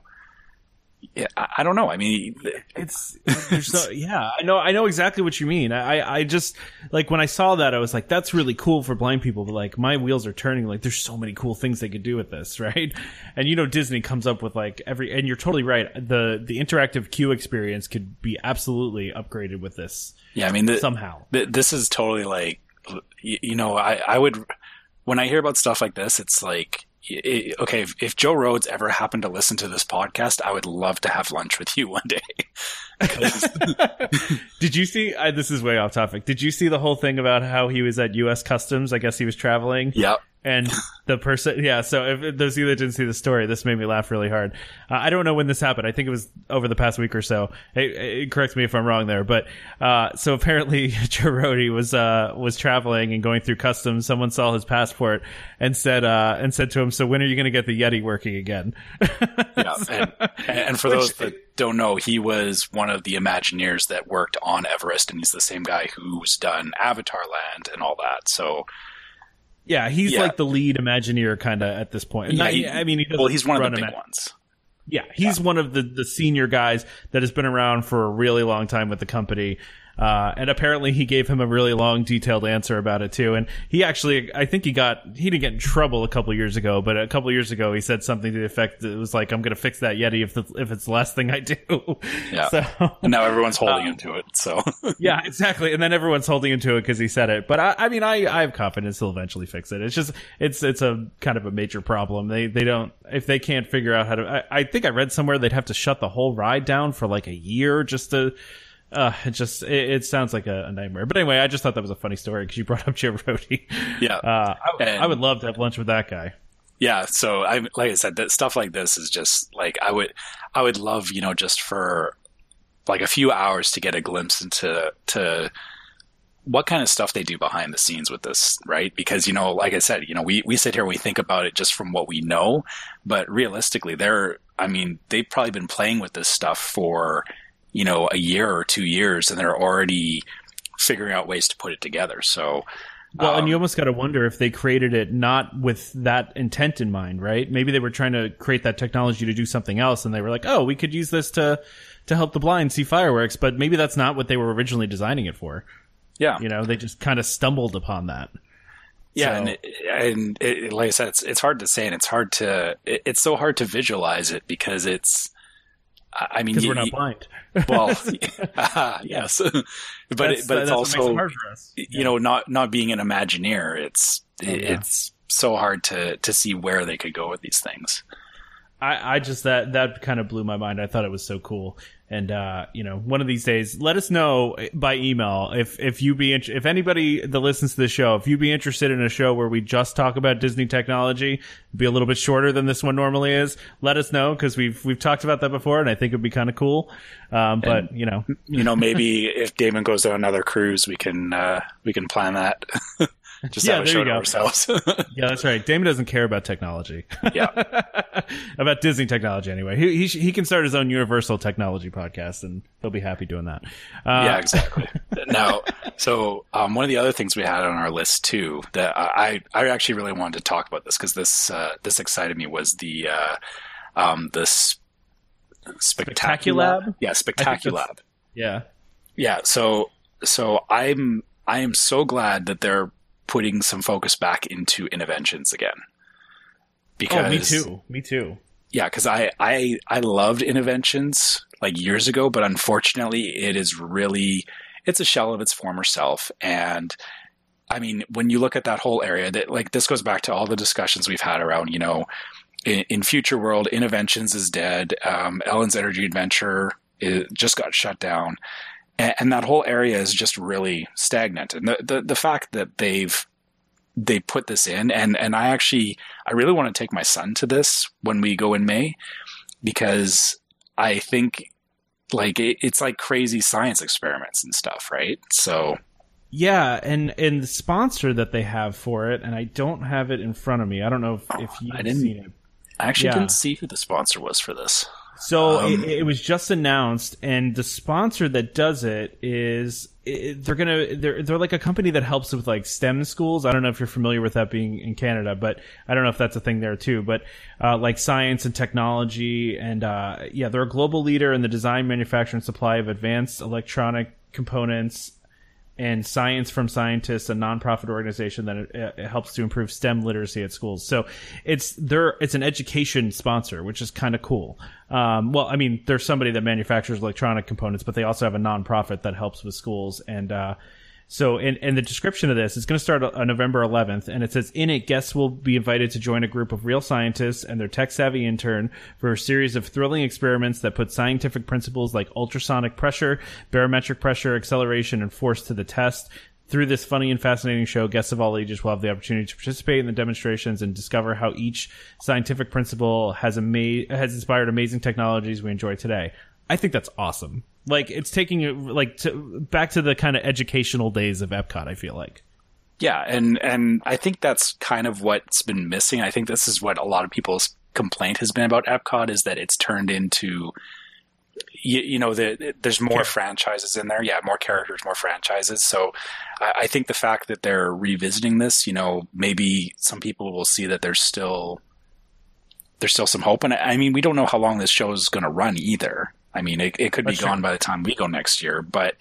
C: yeah, I, I don't know. I mean,
B: it's there's so, yeah i know i know exactly what you mean. I i just like when i saw that i was like that's really cool for blind people but like my wheels are turning. Like there's so many cool things they could do with this [LAUGHS] right? And you know disney comes up with like every and you're totally right. The the interactive queue experience could be absolutely upgraded with this
C: yeah, I mean, the,
B: somehow.
C: th- this is totally like you, you know, I I would when I hear about stuff like this, it's like. I okay, if, if Joe Rohde ever happened to listen to this podcast, I would love to have lunch with you one day. [LAUGHS]
B: did you see I, this is way off topic did you see the whole thing about how he was at us customs i guess he was traveling
C: yep.
B: And the person yeah so if those of you that didn't see the story this made me laugh really hard. Uh, i don't know when this happened. I think it was over the past week or so. It, it, correct me if i'm wrong there but uh, so apparently [LAUGHS] joe was uh, was traveling and going through customs. Someone saw his passport and said uh, and said to him so when are you going to get the yeti working again? [LAUGHS]
C: Yeah, and, and for those that don't know, he was one of the Imagineers that worked on Everest, and he's the same guy who's done Avatar Land and all that. So,
B: yeah he's
C: Yeah.
B: like the lead imagineer kind of at this point
C: Yeah, he-
B: i mean he
C: well, he's one of the big
B: Imag-
C: ones.
B: Yeah, he's one of the, the senior guys that has been around for a really long time with the company. Uh, and apparently he gave him a really long, detailed answer about it too. And he actually, I think he got, he didn't get in trouble a couple years ago, but a couple years ago he said something to the effect that it was like, I'm going to fix that Yeti if the, if it's the last thing I do.
C: Yeah. [LAUGHS]
B: So,
C: And now everyone's holding
B: Um,
C: him to it. So, [LAUGHS]
B: yeah, exactly. And then everyone's holding him to it because he said it. But I, I mean, I, I have confidence he'll eventually fix it. It's just, it's, it's a kind of a major problem. They, they don't, if they can't figure out how to, I, I think I read somewhere they'd have to shut the whole ride down for like a year just to, uh, it just, it, it sounds like a, a nightmare. But anyway, I just thought that was a funny story because you brought up [LAUGHS] Joe Rohde.
C: yeah.
B: Uh, I,
C: And-
B: I would love to have lunch with that guy.
C: yeah. So, I, like I said, that stuff like this is just like, I would, I would love, you know, just for like a few hours to get a glimpse into, to, what kind of stuff they do behind the scenes with this, right? Because, you know, like I said, you know, we, we sit here, and we think about it just from what we know, but realistically, they're, I mean, they've probably been playing with this stuff for, you know, a year or two years and they're already figuring out ways to put it together. So,
B: Well, and
C: um,
B: you almost got to wonder if they created it not with that intent in mind, right? Maybe they were trying to create that technology to do something else, and they were like, "Oh, we could use this to to help the blind see fireworks," but maybe that's not what they were originally designing it for.
C: yeah.
B: You know, they just kind of stumbled upon that.
C: Yeah,
B: So-
C: and it, and it, like I said, it's it's hard to say, and it's hard to it, it's so hard to visualize it because it's. I mean,
B: Because we're not blind. [LAUGHS]
C: well, [LAUGHS] [LAUGHS] yes, but it, but it's
B: that's what makes it
C: also
B: us.
C: you know not not being an Imagineer, it's
B: Oh, yeah.
C: it's so hard to to see where they could go with these things.
B: I, I just that that kind of blew my mind. I thought it was so cool, and uh, you know, one of these days, let us know by email if if you be int- if anybody that listens to the show, if you be interested in a show where we just talk about Disney technology, be a little bit shorter than this one normally is. Let us know because we've we've talked about that before, and I think it'd be kind of cool. Um, but you know,
C: You know, maybe if Damon goes on another cruise, we can uh, we can plan that. [LAUGHS] Just
B: Yeah,
C: have a
B: there
C: show
B: you
C: to
B: go.
C: ourselves. [LAUGHS]
B: yeah, that's right. Damon doesn't care about technology. [LAUGHS]
C: yeah. [LAUGHS]
B: about Disney technology anyway. He, he he can start his own Universal technology podcast, and he'll be happy doing that. Uh,
C: yeah, exactly. now, so um, one of the other things we had on our list too that I I actually really wanted to talk about this because this uh, this excited me was the uh, um, this spectacular
B: Spectaculab?
C: yeah spectacular
B: yeah.
C: yeah so so I'm I am so glad that they're putting some focus back into Innoventions again because
B: Oh, me too. Me too.
C: yeah, because I, I I loved Innoventions like years ago, but unfortunately, it is really it's a shell of its former self. And I mean, when you look at that whole area, that like this goes back to all the discussions we've had around, you know, in, in future world, Innoventions is dead. Um, Ellen's Energy Adventure is, just got shut down, and, and that whole area is just really stagnant. And the, the the fact that they've they put this in, and and I actually I really want to take my son to this when we go in May because I think like it, it's like crazy science experiments and stuff, right? So
B: Yeah, and and the sponsor that they have for it, and I don't have it in front of me. I don't know if, if you've
C: I didn't-
B: seen it.
C: I actually
B: Yeah.
C: didn't see who the sponsor was for this.
B: So
C: Um,
B: it, it was just announced, and the sponsor that does it is it, they're gonna they're they're like a company that helps with like STEM schools. I don't know if you're familiar with that being in Canada, but I don't know if that's a thing there too. But uh, like science and technology, and uh, yeah, they're a global leader in the design, manufacture, and supply of advanced electronic components and science from scientists, a nonprofit organization that uh, helps to improve STEM literacy at schools. So it's they're it's an education sponsor, which is kind of cool. Um, well, I mean, there's somebody that manufactures electronic components, but they also have a nonprofit that helps with schools. And uh, so, in, in the description of this, it's going to start on November 11th, and it says in it, guests will be invited to join a group of real scientists and their tech savvy intern for a series of thrilling experiments that put scientific principles like ultrasonic pressure, barometric pressure, acceleration, and force to the test. Through this funny and fascinating show, guests of all ages will have the opportunity to participate in the demonstrations and discover how each scientific principle has ama- has inspired amazing technologies we enjoy today. I think that's awesome. Like it's taking it like to, back to the kind of educational days of Epcot. I feel like.
C: Yeah, and and I think that's kind of what's been missing. I think this is what a lot of people's complaint has been about Epcot is that it's turned into you, you know the, there's more franchises in there. Yeah, more characters, more franchises. So I, I think the fact that they're revisiting this, you know, maybe some people will see that there's still there's still some hope. And I I mean, we don't know how long this show is going to run either. I mean, it, it could be
B: That's true.
C: gone by the time we go next year, but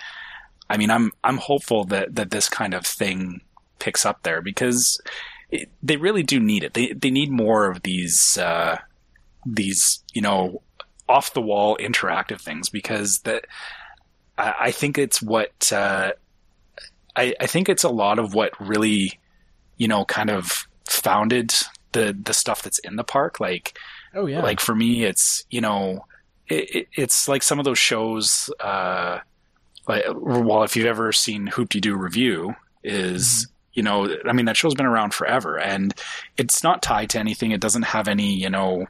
C: I mean, I'm I'm hopeful that that this kind of thing picks up there because it, they really do need it. They they need more of these uh, these you know off the wall interactive things because that I, I think it's what uh, I I think it's a lot of what really you know kind of founded the the stuff that's in the park like
B: Oh yeah.
C: like for me it's you know it, it, it's like some of those shows uh like well if you've ever seen hoop doo review is you know i mean that show's been around forever and it's not tied to anything it doesn't have any you know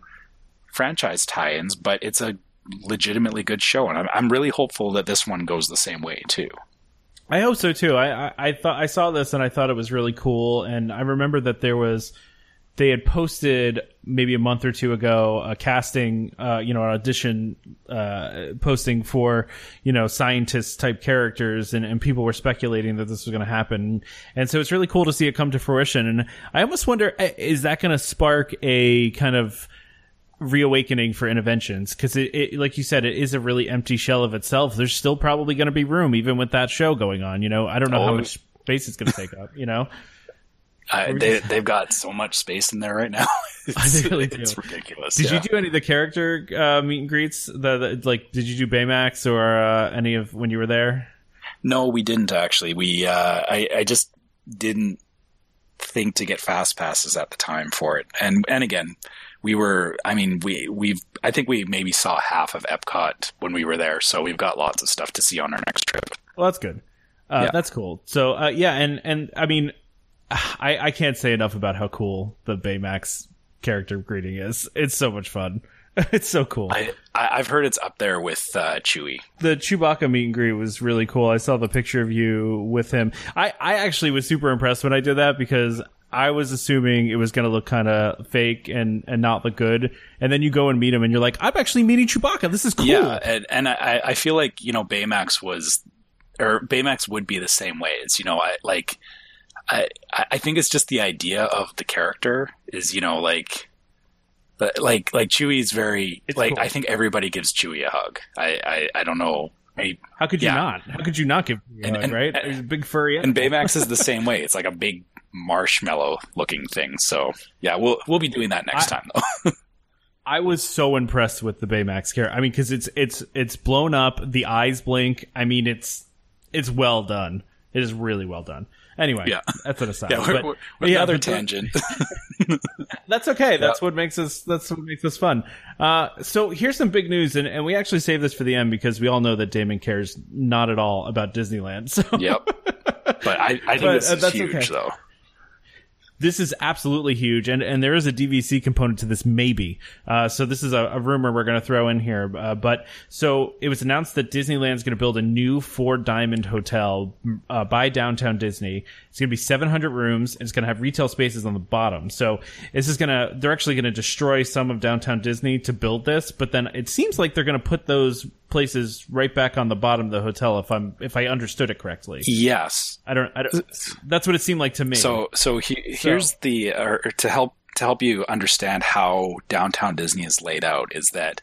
C: franchise tie-ins but it's a legitimately good show and i'm, I'm really hopeful that this one goes the same way too
B: I hope so too. I, I I thought I saw this and I thought it was really cool. And I remember that there was they had posted maybe a month or two ago a casting, uh, you know, an audition uh, posting for you know scientist type characters, and, and people were speculating that this was going to happen. And so it's really cool to see it come to fruition. And I almost wonder, eh, is that going to spark a kind of reawakening for Innoventions because it, it, like you said, it is a really empty shell of itself. There's still probably going to be room even with that show going on. You know, I don't know how
C: Oh.
B: much space it's going to take up. You know, [LAUGHS]
C: uh, they, they've got so much space in there right now [LAUGHS] it's,
B: really
C: it's ridiculous
B: did
C: yeah.
B: you do any of the character uh, meet and greets? The, the like, did you do Baymax or uh, any of when you were there?
C: No, we didn't actually. We uh, I I just didn't think to get fast passes at the time for it. And and again, we were I mean, we we've I think we maybe saw half of Epcot when we were there, so we've got lots of stuff to see on our next trip.
B: Well, that's good. Uh,
C: Yeah.
B: That's cool. So, uh, yeah, and and I mean, [SIGHS] I I can't say enough about how cool the Baymax character greeting is. It's so much fun. [LAUGHS] It's so cool.
C: I, I I've heard it's up there with uh, Chewie.
B: the Chewbacca meet and greet was really cool. I saw the picture of you with him. I, I actually was super impressed when I did that because I was assuming it was going to look kind of fake and, and not look good. And then you go and meet him and you're like, I'm actually meeting Chewbacca. This is cool.
C: Yeah, and and I I feel like you know Baymax was or Baymax would be the same way. It's you know I like I I think it's just the idea of the character is you know like. But like like Chewie's very
B: It's
C: like
B: cool.
C: I think everybody gives Chewie a hug. I I, I don't know. I,
B: How could you
C: Yeah.
B: not? How could you not give a
C: And-
B: hug,
C: and-
B: right?
C: and-
B: He's a big furry.
C: and. Baymax is the [LAUGHS] same way. It's like a big marshmallow looking thing. So yeah, we'll we'll be doing that next
B: I-
C: time though. [LAUGHS]
B: I was so impressed with the Baymax character. I mean, because it's it's it's blown up. The eyes blink. I mean, it's it's well done. It is really well done. Anyway,
C: Yeah.
B: that's an aside. [LAUGHS]
C: yeah, we're,
B: But-
C: we're,
B: yeah,
C: another tangent. [LAUGHS] [LAUGHS]
B: That's okay. That's what makes us. That's what makes us fun. Uh, so here's some big news, and, and we actually saved this for the end because we all know that Damon cares not at all about Disneyland. So
C: yep. But I, I think
B: But,
C: this
B: uh,
C: is huge
B: okay.
C: though.
B: This is absolutely huge, and and there is a DVC component to this, maybe. Uh, so this is a, a rumor we're going to throw in here. Uh, but so it was announced that Disneyland's going to build a new four diamond hotel uh, by downtown Disney. It's going to be 700 rooms, and it's going to have retail spaces on the bottom. So this is going to they're actually going to destroy some of downtown Disney to build this, but then it seems like they're going to put those places right back on the bottom of the hotel if I'm if I understood it correctly.
C: Yes.
B: I don't. I don't. That's what it seemed like to me.
C: So so he, here's the or to help to help you understand how downtown Disney is laid out is that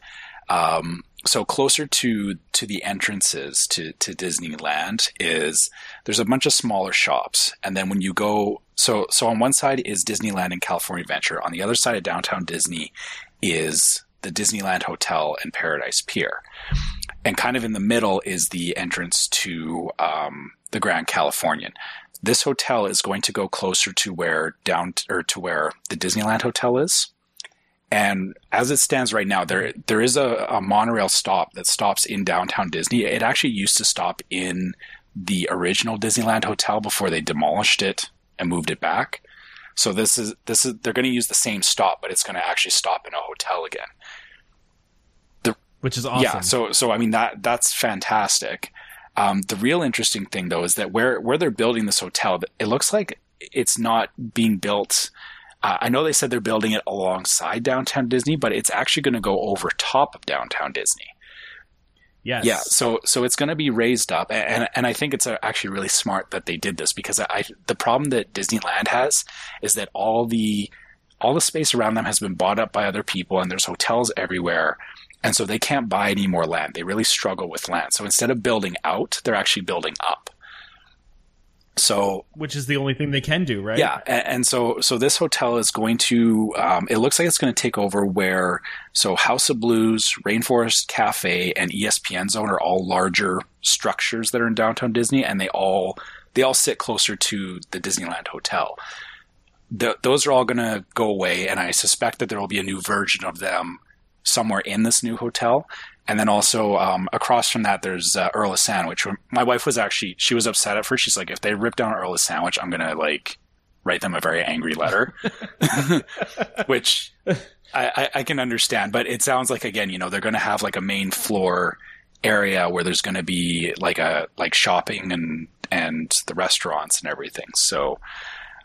C: um, so closer to to the entrances to to Disneyland is there's a bunch of smaller shops. And then when you go so so on one side is Disneyland and California Adventure. On the other side of downtown Disney is the Disneyland Hotel and Paradise Pier. And kind of in the middle is the entrance to um, the Grand Californian. This hotel is going to go closer to where down or to where the Disneyland Hotel is. And as it stands right now, there there is a, a monorail stop that stops in downtown Disney. It actually used to stop in the original Disneyland Hotel before they demolished it and moved it back. So this is this is they're going to use the same stop, but it's going to actually stop in a hotel again
B: which is awesome.
C: Yeah, so so I mean that that's fantastic. Um, the real interesting thing though is that where where they're building this hotel, it looks like it's not being built. Uh, I know they said they're building it alongside downtown Disney, but it's actually going to go over top of downtown Disney.
B: Yes.
C: Yeah. So so it's going to be raised up, and and I think it's actually really smart that they did this because I the problem that Disneyland has is that all the all the space around them has been bought up by other people, and there's hotels everywhere. And so they can't buy any more land. They really struggle with land. So instead of building out, they're actually building up. So,
B: which is the only thing they can do, right?
C: Yeah, and, and so so this hotel is going to. Um, it looks like it's going to take over where so House of Blues, Rainforest Cafe, and ESPN Zone are all larger structures that are in downtown Disney, and they all they all sit closer to the Disneyland Hotel. The, those are all going to go away, and I suspect that there will be a new version of them somewhere in this new hotel. And then also um, across from that, there's uh, Earl of Sandwich. My wife was actually she was upset at first. She's like, if they rip down Earl of Sandwich, I'm gonna like write them a very angry letter, [LAUGHS] which I, I, I, can understand. But it sounds like again, you know, they're gonna have like a main floor area where there's gonna be like a like shopping and and the restaurants and everything. So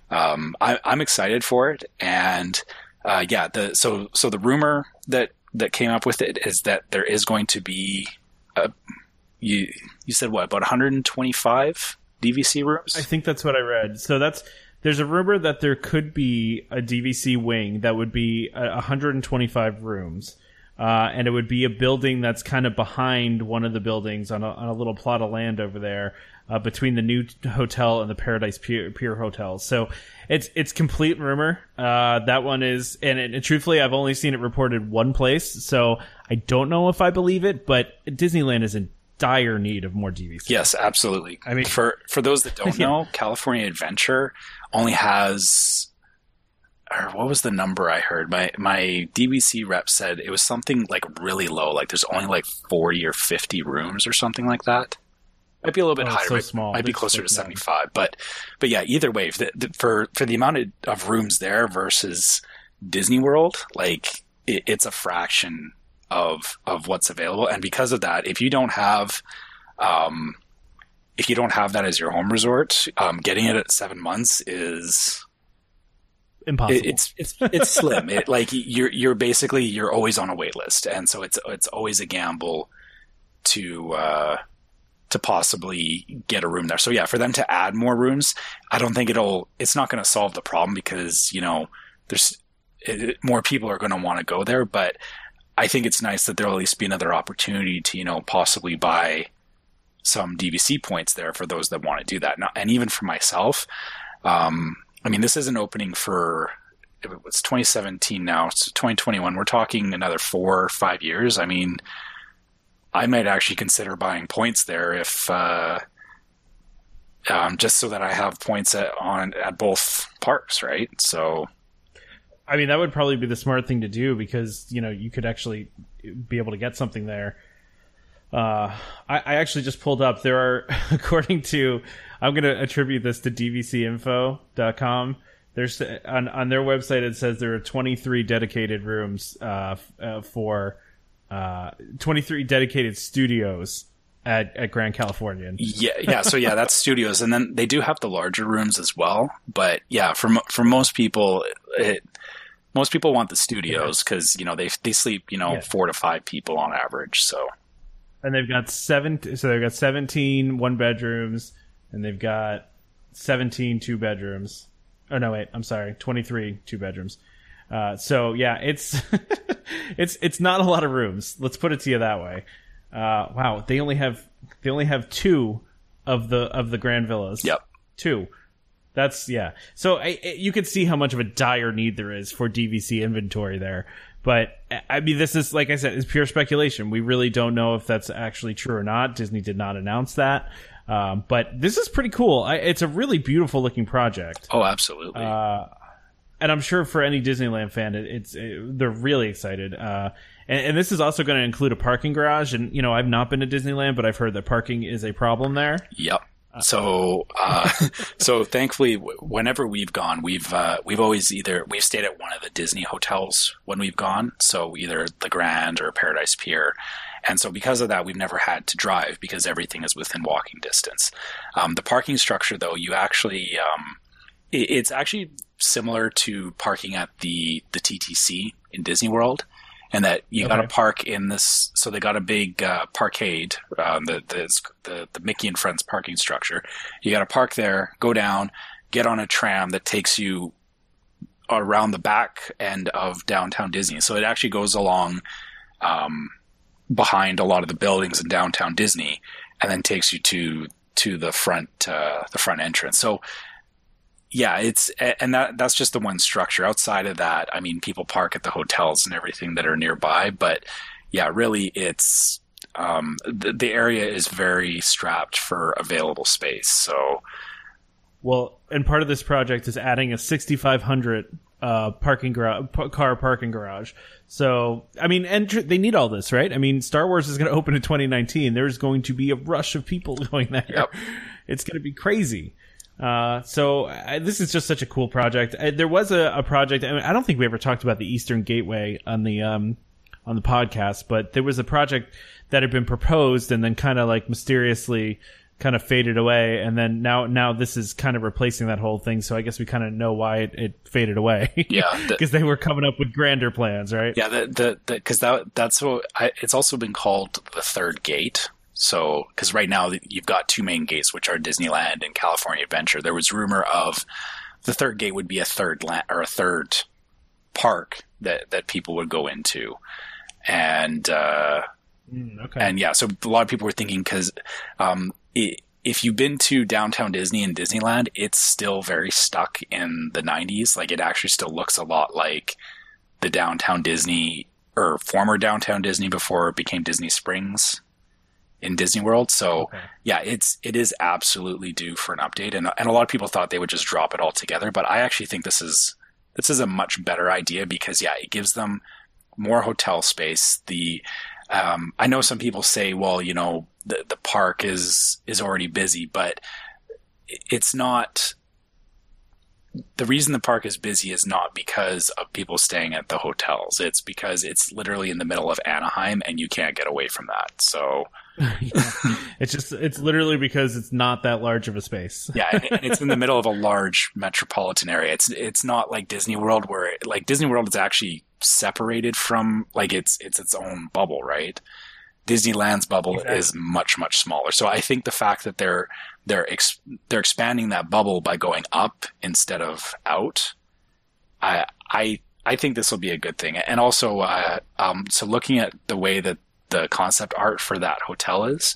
C: um, I, I'm excited for it and. Uh, yeah, the so so the rumor that that came up with it is that there is going to be a you you said what about 125 DVC rooms?
B: I think that's what I read. So that's there's a rumor that there could be a DVC wing that would be 125 rooms. Uh, and it would be a building that's kind of behind one of the buildings on a, on a little plot of land over there uh, between the new hotel and the Paradise Pier, Pier Hotel. So it's it's complete rumor. Uh, that one is, and, and, truthfully, I've only seen it reported one place, so I don't know if I believe it. But Disneyland is in dire need of more DVC.
C: Yes, absolutely. I mean, for for those that don't yeah. [LAUGHS] know, California Adventure only has. Or what was the number I heard? My my DVC rep said it was something like really low, like there's only like forty or fifty rooms or something like that might be a little bit oh, higher. So might, small. Might be closer to seventy five, but but yeah. Either way, the, the, for for the amount of, rooms there versus Disney World, like it, it's a fraction of of what's available, and because of that, if you don't have um, if you don't have that as your home resort, um, getting it at seven months is
B: impossible. It,
C: it's it's it's slim. It, like you're you're basically you're always on a wait list, and so it's it's always a gamble to uh, to possibly get a room there. So yeah, for them to add more rooms, I don't think it'll. It's not going to solve the problem because you know there's it, more people are going to want to go there. But I think it's nice that there'll at least be another opportunity to you know possibly buy some DVC points there for those that want to do that. And even for myself, um, I mean, this is an opening for it's 2017 now, it's 2021. We're talking another four or five years. I mean, I might actually consider buying points there if uh, um, just so that I have points at on at both parks, right? So,
B: I mean, that would probably be the smart thing to do because you know you could actually be able to get something there. Uh, I, I actually just pulled up. There are, [LAUGHS] according to, I'm going to attribute this to DVCinfo.com. There's on on their website it says there are 23 dedicated rooms uh, uh, for uh, 23 dedicated studios at, at Grand Californian.
C: Yeah, yeah. So yeah, that's [LAUGHS] studios, and then they do have the larger rooms as well. But yeah, for for most people, it, most people want the studios because you know they they sleep you know
B: Yeah.
C: four to five people on average. So
B: And they've got seven. So they've got 17 one bedrooms, and they've got 17 two bedrooms. Oh no, wait. I'm sorry. 23 two bedrooms. Uh, so yeah, it's [LAUGHS] it's it's not a lot of rooms. Let's put it to you that way. Uh, wow, they only have they only have two of the of the grand villas.
C: yep,
B: two. That's yeah. So I, I- you could see how much of a dire need there is for DVC inventory there. But I- I mean, this is like I said, it's pure speculation. We really don't know if that's actually true or not. Disney did not announce that. Um, but this is pretty cool. I, it's a really beautiful looking project,
C: oh absolutely.
B: uh, and I'm sure for any Disneyland fan, it, it's it, they're really excited. Uh, and, and this is also going to include a parking garage. And you know, I've not been to Disneyland, but I've heard that parking is a problem there.
C: Yep. So, uh, [LAUGHS] so thankfully, whenever we've gone, we've uh, we've always either we've stayed at one of the Disney hotels when we've gone, so either the Grand or Paradise Pier, and so because of that, we've never had to drive because everything is within walking distance. Um, the parking structure, though, you actually um, it, it's actually similar to parking at the the TTC in Disney World, and that you got to park in this. So they got a big uh, parkade, um, the, the the the Mickey and Friends parking structure. You got to park there, go down, get on a tram that takes you around the back end of downtown Disney. So it actually goes along um, behind a lot of the buildings in downtown Disney, and then takes you to to the front uh, the front entrance. So yeah, it's and that that's just the one structure. Outside of that, I mean, people park at the hotels and everything that are nearby, but yeah, really, it's um, the, the area is very strapped for available space. So
B: Well, and part of this project is adding a 6,500 uh, parking garage, car parking garage. So, I mean, and they need all this, right? I mean, Star Wars is going to open in 2019. There's going to be a rush of people [LAUGHS] going there.
C: Yep.
B: It's going to be crazy. Uh, so I, this is just such a cool project. Uh, there was a, a project. I, mean, I don't think we ever talked about the Eastern Gateway on the um, on the podcast, but there was a project that had been proposed and then kind of like mysteriously kind of faded away, and then now now this is kind of replacing that whole thing. So I guess we kind of know why it, it faded away.
C: Yeah, [LAUGHS]
B: because they were coming up with grander plans, right?
C: yeah, the the because that that's what I, it's also been called the third gate. So because right now you've got two main gates, which are Disneyland and California Adventure. There was rumor of the third gate would be a third land or a third park that that people would go into, and. uh
B: Mm, okay.
C: And yeah, so a lot of people were thinking because um, if you've been to downtown Disney and Disneyland, it's still very stuck in the 90s. Like it actually still looks a lot like the downtown Disney or former downtown Disney before it became Disney Springs in Disney World. So
B: Okay.
C: yeah, it's it is absolutely due for an update, and and a lot of people thought they would just drop it all together, but I actually think this is this is a much better idea because yeah, it gives them more hotel space. The um, I know some people say, well, you know, the the park is is already busy, but it's not. The reason the park is busy is not because of people staying at the hotels. It's because it's literally in the middle of Anaheim, and you can't get away from that. So [LAUGHS]
B: it's just it's literally because it's not that large of a space. [LAUGHS]
C: yeah, and and it's in the middle of a large metropolitan area. It's it's not like Disney World where like Disney World is actually separated from like it's it's its own bubble, right? Disneyland's bubble
B: Exactly.
C: is much much smaller. So I think the fact that they're they're ex- they're expanding that bubble by going up instead of out, I I I think this will be a good thing. And also, uh, um, so looking at the way that the concept art for that hotel is,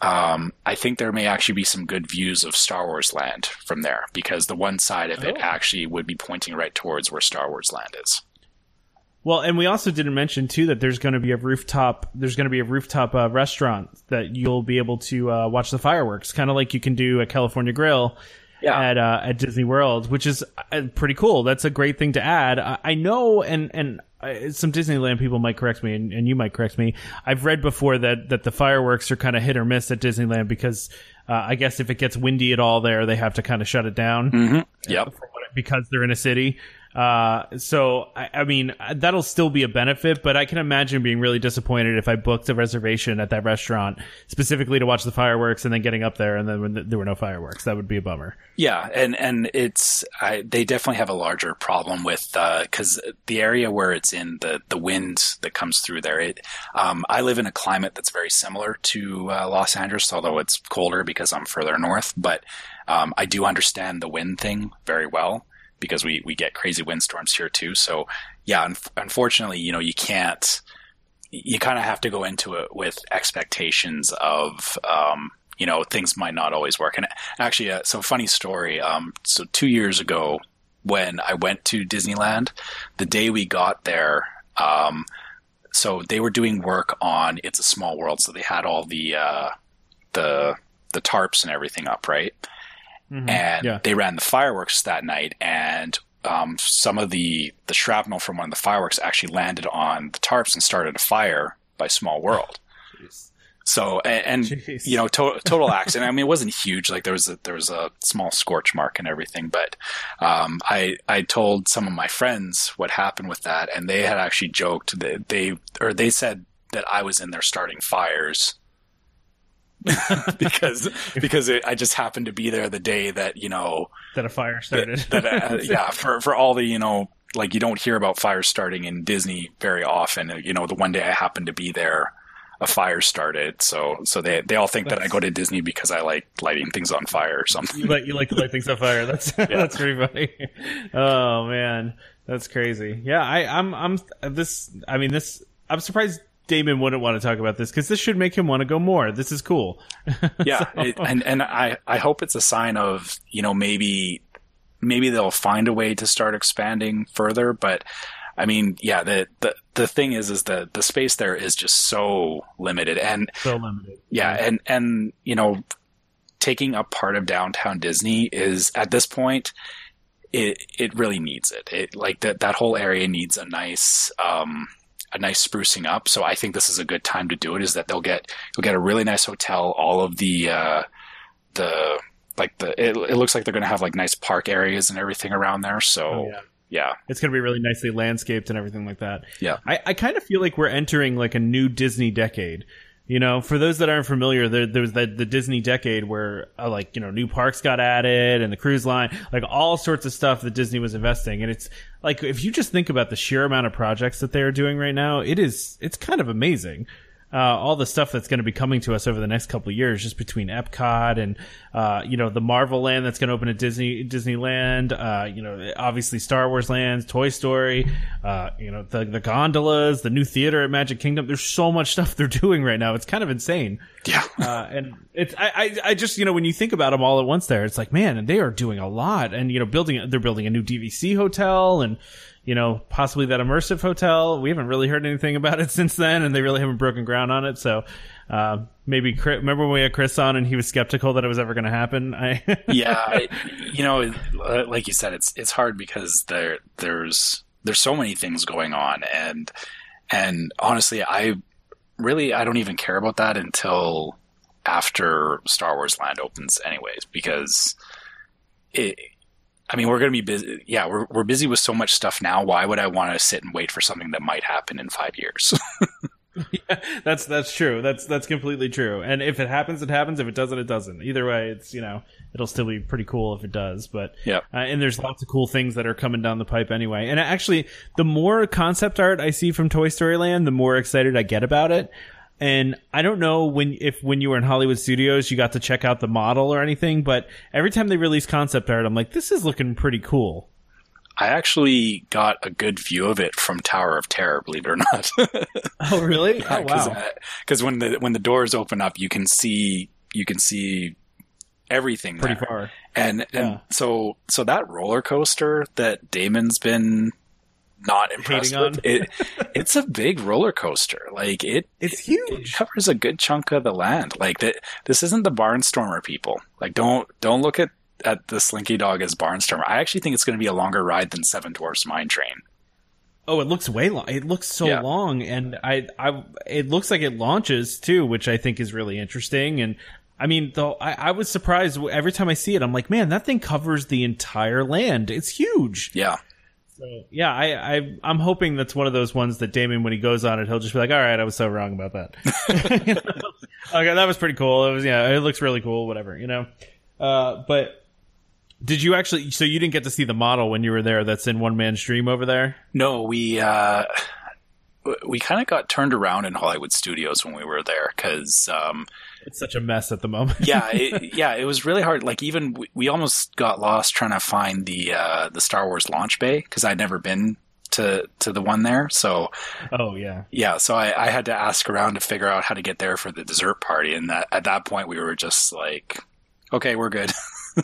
C: um, I think there may actually be some good views of Star Wars Land from there because the one side of it
B: Oh.
C: actually would be pointing right towards where Star Wars Land is.
B: Well, and we also didn't mention too that there's going to be a rooftop. There's going to be a rooftop uh, restaurant that you'll be able to uh, watch the fireworks, kind of like you can do at California Grill
C: Yeah.
B: at uh, at Disney World, which is uh, pretty cool. That's a great thing to add. I, I know, and and uh, some Disneyland people might correct me, and, and you might correct me. I've read before that that the fireworks are kind of hit or miss at Disneyland because uh, I guess if it gets windy at all there, they have to kind of shut it down.
C: Mm-hmm. Yep.
B: From what, because they're in a city. Uh, so I, I mean that'll still be a benefit, but I can imagine being really disappointed if I booked a reservation at that restaurant specifically to watch the fireworks and then getting up there and then when there were no fireworks. That would be a bummer.
C: Yeah, and and it's I, they definitely have a larger problem with because uh, the area where it's in the the wind that comes through there. It um, I live in a climate that's very similar to uh, Los Angeles, although it's colder because I'm further north. But um, I do understand the wind thing very well because we we get crazy windstorms here too. So yeah, un- unfortunately, you know, you can't. You kind of have to go into it with expectations of, um, you know, things might not always work. And actually, uh, so funny story. Um, so two years ago, when I went to Disneyland, the day we got there, um, so they were doing work on It's a Small World. So they had all the uh, the the tarps and everything up, right?
B: Mhm.
C: and
B: yeah.
C: they ran the fireworks that night and um, some of the the shrapnel from one of the fireworks actually landed on the tarps and started a fire by small world [LAUGHS] so and, and
B: Jeez.
C: you know to- total accident i mean it wasn't huge like there was a there was a small scorch mark and everything but um, i i told some of my friends what happened with that and they had actually joked that they or they said that i was in there starting fires [LAUGHS] because because it, I just happened to be there the day that you know
B: that a fire started.
C: that uh, [LAUGHS] yeah for for all the you know like you don't hear about fires starting in Disney very often. You know the one day I happened to be there, a fire started. So so they they all think that I go to Disney because I like lighting things on fire or something.
B: you like you like to light things on fire. That's [LAUGHS] that's pretty funny. Oh man, that's crazy. Yeah, I, I'm I'm this. I mean this. I'm surprised Damon wouldn't want to talk about this because this should make him want to go more. This is cool. [LAUGHS]
C: yeah it, and and i i hope it's a sign of you know maybe maybe they'll find a way to start expanding further but i mean yeah the the, the thing is is that the space there is just so limited and
B: so limited.
C: yeah and and you know taking up part of downtown disney is at this point it it really needs it it like that that whole area needs a nice um a nice sprucing up. So I think this is a good time to do it. Is that they'll get you'll get a really nice hotel. All of the uh, the like the it, it looks like they're going to have like nice park areas and everything around there. So
B: Oh, yeah.
C: yeah,
B: It's going to be really nicely landscaped and everything like that.
C: Yeah.
B: I, I kind of feel like we're entering like a new Disney decade. You know, for those that aren't familiar, there, there was the, the Disney decade where, uh, like, you know, new parks got added and the cruise line, like all sorts of stuff that Disney was investing. And it's like, if you just think about the sheer amount of projects that they are doing right now, it is, it's kind of amazing. Uh, all the stuff that's going to be coming to us over the next couple of years, just between Epcot and uh, you know the Marvel Land that's going to open at Disney Disneyland, uh, you know obviously Star Wars lands, Toy Story, uh, you know the the gondolas, the new theater at Magic Kingdom. There's so much stuff [LAUGHS] they're doing right now. It's kind of insane.
C: yeah,
B: Uh, and it's I, I I just you know when you think about them all at once there, it's like man, they are doing a lot, and you know building they're building a new DVC hotel and you know possibly that immersive hotel. We haven't really heard anything about it [LAUGHS] since then, and they really haven't broken ground on it. So uh, maybe Chris, remember when we had Chris on and he was skeptical that it was ever going to happen. [LAUGHS] I
C: yeah. I- you know, uh, like you said, it's it's hard because there there's there's so many things going on, and and honestly, I really I don't even care about that until after Star Wars Land opens, anyways, because it. I mean, we're going to be busy. Yeah, we're we're busy with so much stuff now. Why would I want to sit and wait for something that might happen in five years? [LAUGHS]
B: yeah, that's that's true. That's that's completely true. And if it happens, it happens. If it doesn't, it doesn't. Either way, it's you know it'll still be pretty cool if it does. But
C: Yeah.
B: uh, and there's lots of cool things that are coming down the pipe anyway. And actually, the more concept art I see from Toy Story Land, the more excited I get about it. And I don't know when if when you were in Hollywood Studios, you got to check out the model or anything. But every time they release concept art, I'm like, this is looking pretty cool.
C: I actually got a good view of it from Tower of Terror, believe it or not. [LAUGHS]
B: Oh, really? Oh, wow.
C: Uh, because when the when the doors open up, you can see you can see everything
B: Pretty
C: there.
B: far.
C: And and
B: Yeah.
C: so so that roller coaster that Damon's been not impressed with, it it's a big roller coaster. Like it
B: It's
C: it
B: huge.
C: covers a good chunk of the land. Like that this isn't the Barnstormer people. Like don't don't look at at the Slinky Dog as Barnstormer. I actually think it's going to be a longer ride than Seven Dwarfs Mine Train.
B: Oh, it looks way long. It looks so
C: Yeah.
B: long, and I, I, it looks like it launches too, which I think is really interesting. And I mean, though I, I was surprised every time I see it. I'm like, man, that thing covers the entire land. It's huge.
C: Yeah.
B: So yeah, I, I I'm hoping that's one of those ones that Damon, when he goes on it, he'll just be like, "All right, I was so wrong about that." You [LAUGHS] know? Okay, that was pretty cool. It was yeah, it looks really cool. Whatever, you know. Uh, but did you actually? So you didn't get to see the model when you were there? That's in one man's dream over there.
C: No, we uh, we kind of got turned around in Hollywood Studios when we were there because um,
B: It's such a mess at the moment.
C: yeah, [LAUGHS] it, yeah, it was really hard. Like even we, we almost got lost trying to find the uh, the Star Wars launch bay because I'd never been to to the one there. So
B: oh yeah.
C: yeah, so I, I had to ask around to figure out how to get there for the dessert party, and that at that point we were just like, okay, we're good.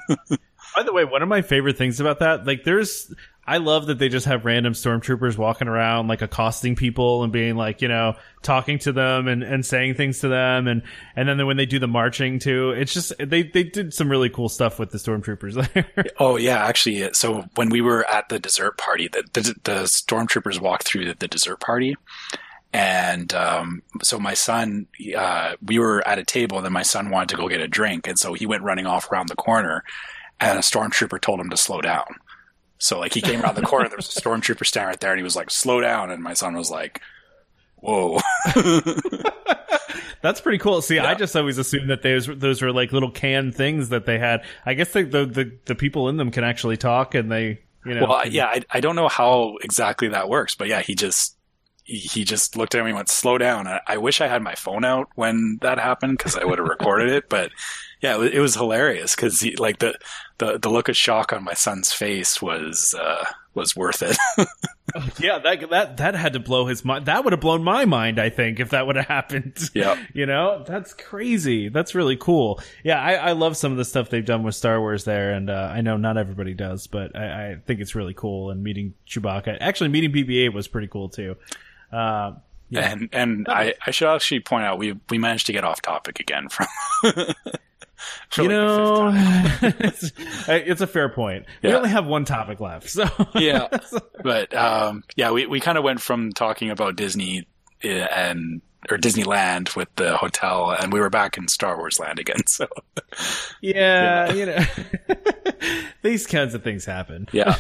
C: [LAUGHS]
B: By the way, one of my favorite things about that, like, there's, I love that they just have random stormtroopers walking around, like, accosting people and being like, you know, talking to them and, and saying things to them, and and then when they do the marching too, it's just they they did some really cool stuff with the stormtroopers [LAUGHS] there.
C: Oh yeah, actually, so when we were at the dessert party, the the, the stormtroopers walked through the, the dessert party, and um, so my son, uh, we were at a table, and then my son wanted to go get a drink, and so he went running off around the corner, and a stormtrooper told him to slow down. So like he came around the corner, there was a [LAUGHS] stormtrooper standing right there, and he was like, "Slow down," and my son was like, "Whoa." [LAUGHS]
B: That's pretty cool. See, I just always assumed that those those were like little canned things that they had. I guess the the the, the people in them can actually talk, and they you know.
C: Well, yeah, I, I don't know how exactly that works, but yeah, he just he, he just looked at me and went, "Slow down." I, I wish I had my phone out when that happened because I would have recorded it. But yeah, it was, it was hilarious because like the, the the look of shock on my son's face was uh, was worth it. [LAUGHS] [LAUGHS]
B: Yeah, that that that had to blow his mind. That would have blown my mind, I think, if that would have happened. [LAUGHS]
C: Yeah.
B: you know, that's crazy. That's really cool. Yeah, I, I love some of the stuff they've done with Star Wars there, and uh, I know not everybody does, but I, I think it's really cool. And meeting Chewbacca, actually meeting BB-8 was pretty cool too. Uh, yeah.
C: And and I, I should actually point out we we managed to get off topic again from. [LAUGHS]
B: you know, [LAUGHS] [LAUGHS] it's, it's a fair point. We only have one topic left, so.
C: Yeah, but um, yeah, we, we kind of went from talking about Disney uh, and or Disneyland with the hotel, and we were back in Star Wars Land again. So.
B: Yeah, you know, [LAUGHS] these kinds of things happen.
C: yeah,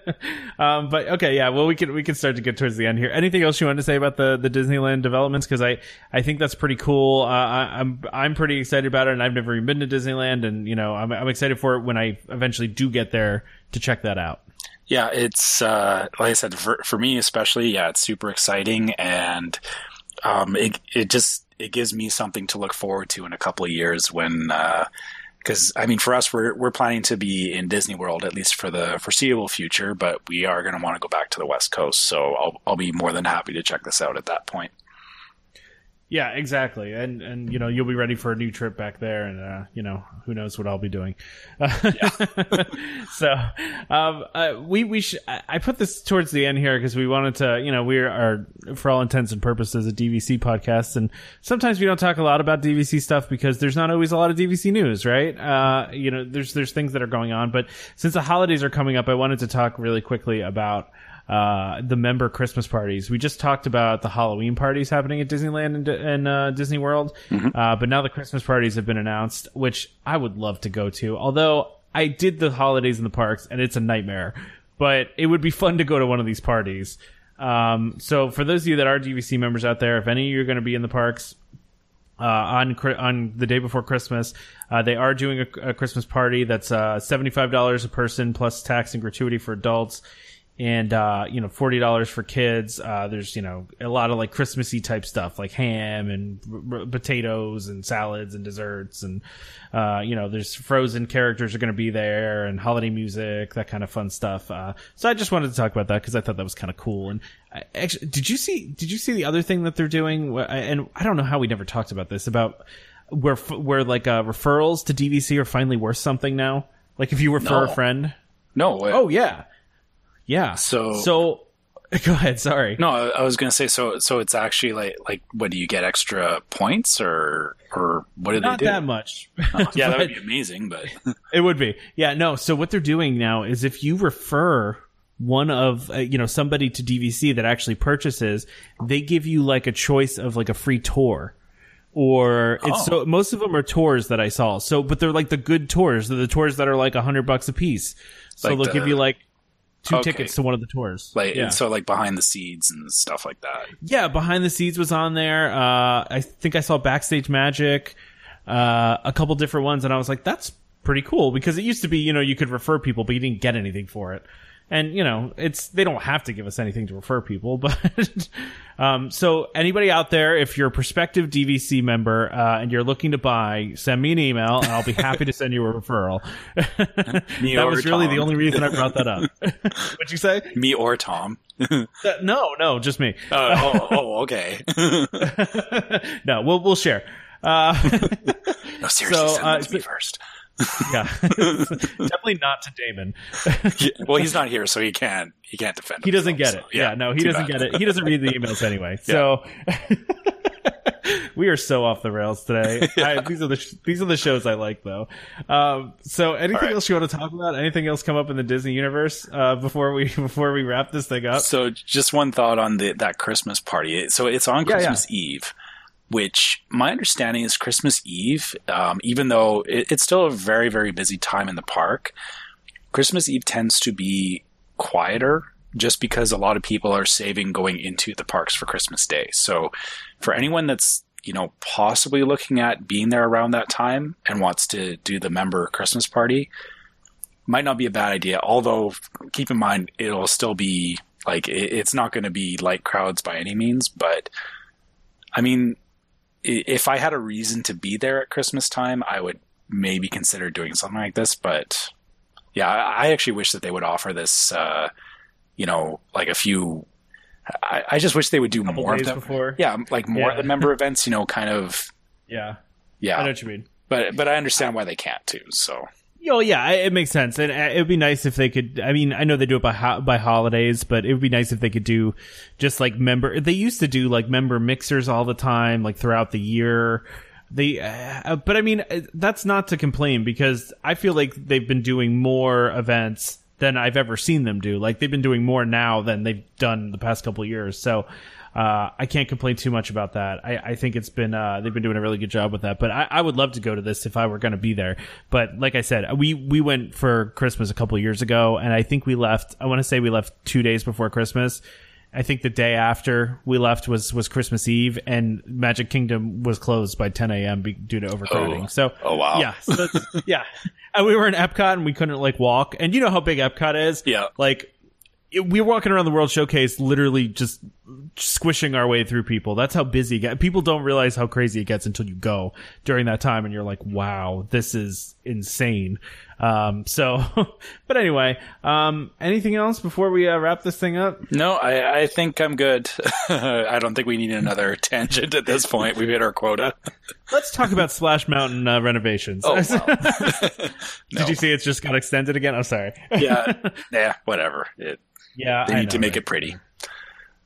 C: [LAUGHS]
B: um, but okay, yeah. Well, we can we can start to get towards the end here. Anything else you want to say about the the Disneyland developments? Because I I think that's pretty cool. Uh, I, I'm I'm pretty excited about it, and I've never even been to Disneyland, and you know I'm I'm excited for it when I eventually do get there to check that out.
C: yeah, it's uh, like I said for for me especially. Yeah, it's super exciting, and um, it it just it gives me something to look forward to in a couple of years when. Uh, because I mean, for us, we're we're planning to be in Disney World at least for the foreseeable future, but we are going to want to go back to the West Coast. So I'll I'll be more than happy to check this out at that point.
B: Yeah, exactly. And and you know you'll be ready for a new trip back there, and uh, you know who knows what I'll be doing. [LAUGHS] so um, uh, we we sh- I I put this towards the end here because we wanted to you know we are for all intents and purposes a DVC podcast, and sometimes we don't talk a lot about DVC stuff because there's not always a lot of DVC news, right? Uh, you know, there's there's things that are going on, but since the holidays are coming up, I wanted to talk really quickly about uh, the member Christmas parties. We just talked about the Halloween parties happening at Disneyland and, and uh, Disney World, uh, but now the Christmas parties have been announced, which I would love to go to. Although I did the holidays in the parks, and it's a nightmare. But it would be fun to go to one of these parties. Um, so for those of you that are DVC members out there, if any of you are going to be in the parks, uh, on on the day before Christmas. Uh, they are doing a, a Christmas party that's uh, seventy five dollars a person plus tax and gratuity for adults, and uh, you know forty dollars for kids. Uh, there's you know a lot of like Christmassy type stuff like ham and r- r- potatoes and salads and desserts and uh, you know there's frozen characters are going to be there and holiday music that kind of fun stuff. Uh, so I just wanted to talk about that because I thought that was kind of cool. And I, actually, did you see did you see the other thing that they're doing? And I don't know how we never talked about this about where where like uh, referrals to DVC are finally worth something now. Like if you refer
C: No.
B: a friend.
C: No,
B: Oh yeah, yeah.
C: So-
B: so [LAUGHS] go ahead. Sorry.
C: no, I I was gonna say so. So it's actually like like what do you get extra points or or what do
B: Not
C: they do?
B: Not that much. [LAUGHS]
C: yeah, that [LAUGHS] would be amazing. But
B: It would be. Yeah, no. So what they're doing now is if you refer one of uh, you know somebody to DVC that actually purchases, they give you like a choice of like a free tour or it's
C: Oh.
B: so most of them are tours that I saw. So, but they're like the good tours. They're the tours that are like a hundred bucks a piece. So
C: Like
B: they'll
C: the-
B: give you like two
C: Okay.
B: tickets to one of the tours.
C: Like
B: yeah.
C: so, like behind the scenes and stuff like that.
B: Yeah, behind the scenes was on there. Uh, I think I saw backstage magic, uh, a couple different ones, and I was like, that's pretty cool because it used to be, you know, you could refer people, but you didn't get anything for it. And you know, it's they don't have to give us anything to refer people, [LAUGHS] but um, so anybody out there, if you're a prospective DVC member uh, and you're looking to buy, send me an email, and I'll be happy to send you a referral. [LAUGHS]
C: Me [LAUGHS]
B: that was really
C: Tom.
B: the only reason I brought that up. What'd you say?
C: Me or Tom.
B: Uh, no, no, just me.
C: oh, oh, oh, okay.
B: no, we'll we'll share. Uh,
C: no, seriously,
B: So,
C: send
B: uh,
C: to me first.
B: Yeah, [LAUGHS] definitely not to Damon.
C: Yeah, well, he's not here, so he can't. He can't defend.
B: He doesn't get
C: himself,
B: it.
C: so,
B: Yeah, no, he doesn't
C: bad.
B: get it. He doesn't read the emails anyway. So [LAUGHS] we are so off the rails today. [LAUGHS] I, these are the sh- these are the shows I like though. Um, so anything
C: right.
B: else you want to talk about? Anything else come up in the Disney universe uh, before we before we wrap this thing up?
C: So, just one thought on the that Christmas party. So, it's on
B: Yeah, yeah.
C: Christmas Eve, which my understanding is Christmas Eve. Um, even though it, it's still a very very busy time in the park, Christmas Eve tends to be quieter. Just because a lot of people are saving going into the parks for Christmas Day. So, for anyone that's you know possibly looking at being there around that time and wants to do the member Christmas party, might not be a bad idea. Although, keep in mind, it'll still be like it, it's not going to be light crowds by any means. But I mean, if I had a reason to be there at Christmas time, I would maybe consider doing something like this. But yeah, I actually wish that they would offer this. Uh, you know, like a few. I, I just wish they would do more of them.
B: before.
C: Yeah, like more
B: Yeah.
C: of the member [LAUGHS] events. You know, kind of.
B: Yeah, Yeah. I know what you mean.
C: but but I understand why they can't too. So
B: Oh yeah, it makes sense, and uh, it would be nice if they could. I mean, I know they do it by ho- by holidays, but it would be nice if they could do just like member. They used to do like member mixers all the time, like throughout the year. They, uh, but I mean, uh, that's not to complain because I feel like they've been doing more events than I've ever seen them do. Like they've been doing more now than they've done the past couple years. So. Uh, I can't complain too much about that. I, I think it's been uh, they've been doing a really good job with that. But I, I would love to go to this if I were going to be there. But like I said, we we went for Christmas a couple years ago, and I think we left. I want to say we left two days before Christmas. I think the day after we left was was Christmas Eve, and Magic Kingdom was closed by 10 a.m. be- due to overcrowding.
C: Oh.
B: So
C: Oh, wow.
B: yeah, so that's- yeah. [LAUGHS] And we were in Epcot, and we couldn't like walk. And you know how big Epcot is.
C: Yeah.
B: like it, we were walking around the World Showcase, literally just squishing our way through people. That's how busy it gets. People don't realize how crazy it gets until you go during that time, and you're like, "Wow, this is insane." Um, so, [LAUGHS] but anyway, um, anything else before we uh, wrap this thing up?
C: No, I, I think I'm good. [LAUGHS] I don't think we need another [LAUGHS] tangent at this point. We've hit our quota.
B: Let's talk about Splash Mountain uh, renovations.
C: Oh, wow.
B: Did you see it's just got extended again? I'm sorry.
C: yeah, yeah, whatever. It,
B: yeah,
C: they
B: I
C: need to make it pretty.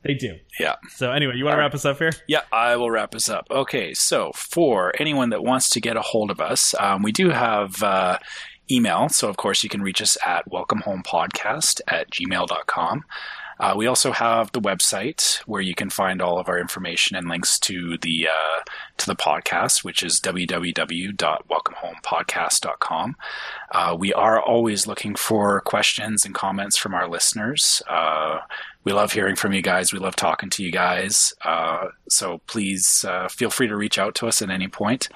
B: They do.
C: Yeah.
B: So anyway, you want to wrap us up here?
C: Yeah, I will wrap us up. Okay, so for anyone that wants to get a hold of us, um, we do have uh, email. So, of course, you can reach us at welcomehomepodcast at gmail.com. Uh, we also have the website where you can find all of our information and links to the uh, to the podcast, which is www.welcomehomepodcast.com. Uh, we are always looking for questions and comments from our listeners. Uh, we love hearing from you guys. We love talking to you guys. Uh, so please uh, feel free to reach out to us at any point.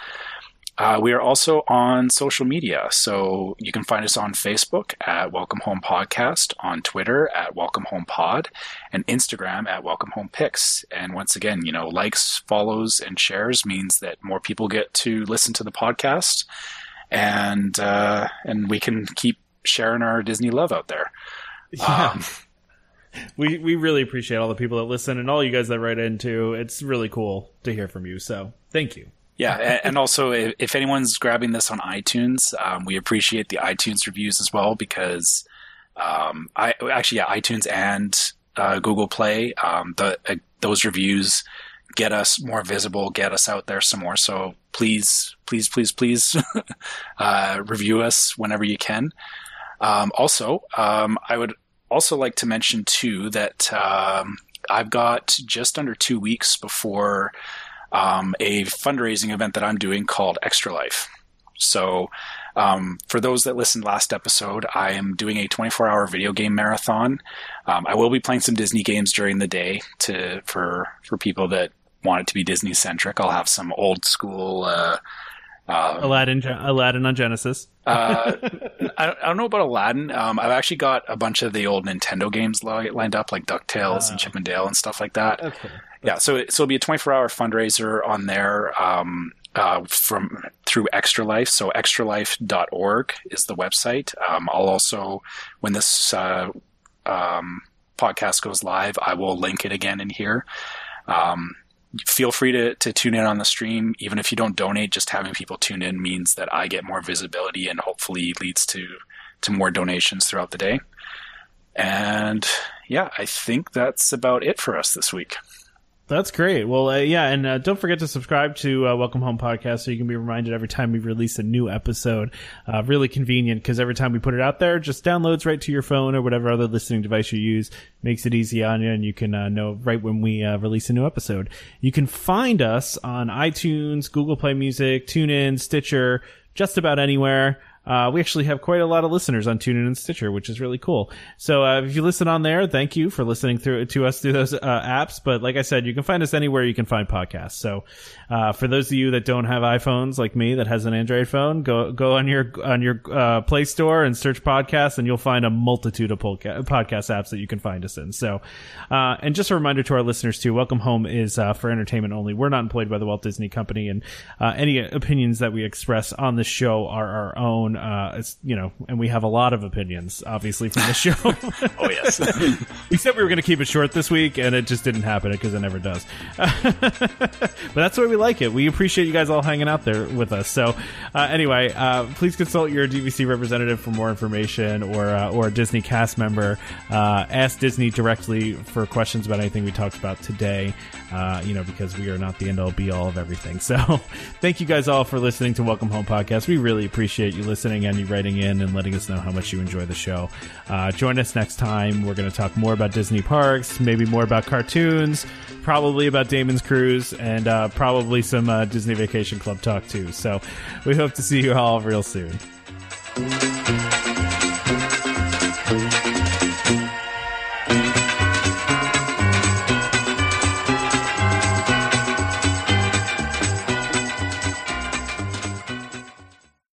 C: Uh, we are also on social media. So you can find us on Facebook at Welcome Home Podcast, on Twitter at Welcome Home Pod, and Instagram at Welcome Home Pics. And once again, you know, likes, follows, and shares means that more people get to listen to the podcast, and uh, and we can keep sharing our Disney love out there.
B: Yeah.
C: Um,
B: we we really appreciate all the people that listen and all you guys that write in too. It's really cool to hear from you. So thank you.
C: Yeah, and also if, anyone's grabbing this on iTunes, um, we appreciate the iTunes reviews as well because um, I actually yeah iTunes and uh, Google Play um, the uh, those reviews get us more visible, get us out there some more. So please, please, please, please [LAUGHS] uh, review us whenever you can. Um, also, um, I would also like to mention too that um, I've got just under two weeks before um, a fundraising event that I'm doing called Extra Life. So, um, for those that listened last episode, I am doing a 24 hour video game marathon. Um, I will be playing some Disney games during the day to for for people that want it to be Disney centric. I'll have some old school. Uh, uh,
B: Aladdin, Aladdin on Genesis.
C: uh, I, I, don't know about Aladdin. Um, I've actually got a bunch of the old Nintendo games lined up, like Ducktales and Chip 'n Dale and stuff like that. Okay. Yeah, so so it'll be a 24 hour fundraiser on there. Um, uh, from through Extra Life. So extralife.org is the website. Um, I'll also, when this uh, um, podcast goes live, I will link it again in here. Um, feel free to, to tune in on the stream. Even if you don't donate, just having people tune in means that I get more visibility and hopefully leads to, to more donations throughout the day. And yeah, I think that's about it for us this week.
B: That's great. Well, uh, yeah, and uh, don't forget to subscribe to uh, Welcome Home Podcast so you can be reminded every time we release a new episode. Uh, really convenient because every time we put it out there, just downloads right to your phone or whatever other listening device you use. Makes it easy on you, and you can uh, know right when we uh, release a new episode. You can find us on iTunes, Google Play Music, TuneIn, Stitcher, just about anywhere. Uh, we actually have quite a lot of listeners on TuneIn and Stitcher, which is really cool. So uh, if you listen on there, thank you for listening through to us through those uh, apps. But like I said, you can find us anywhere you can find podcasts. So uh, for those of you that don't have iPhones like me, that has an Android phone, go go on your on your uh, Play Store and search podcasts, and you'll find a multitude of podcast apps that you can find us in. So, uh, and just a reminder to our listeners too: Welcome Home is for entertainment only. We're not employed by the Walt Disney Company, and any opinions that we express on the show are our own own. Uh, it's you know, and we have a lot of opinions, obviously, from the show. [LAUGHS]
C: oh yes. [LAUGHS]
B: Except we were going to keep it short this week, and it just didn't happen because it never does. [LAUGHS] but that's the way we like it. We appreciate you guys all hanging out there with us. So, uh, anyway, uh, please consult your DVC representative for more information, or uh, or a Disney cast member. Uh, ask Disney directly for questions about anything we talked about today. Uh, you know, because we are not the end all be all of everything. So, thank you guys all for listening to Welcome Home Podcast. We really appreciate you listening listening and you writing in and letting us know how much you enjoy the show. Uh, join us next time. We're going to talk more about Disney parks, maybe more about cartoons, probably about Damon's Cruise, and uh, probably some uh, Disney Vacation Club talk too. So we hope to see you all real soon.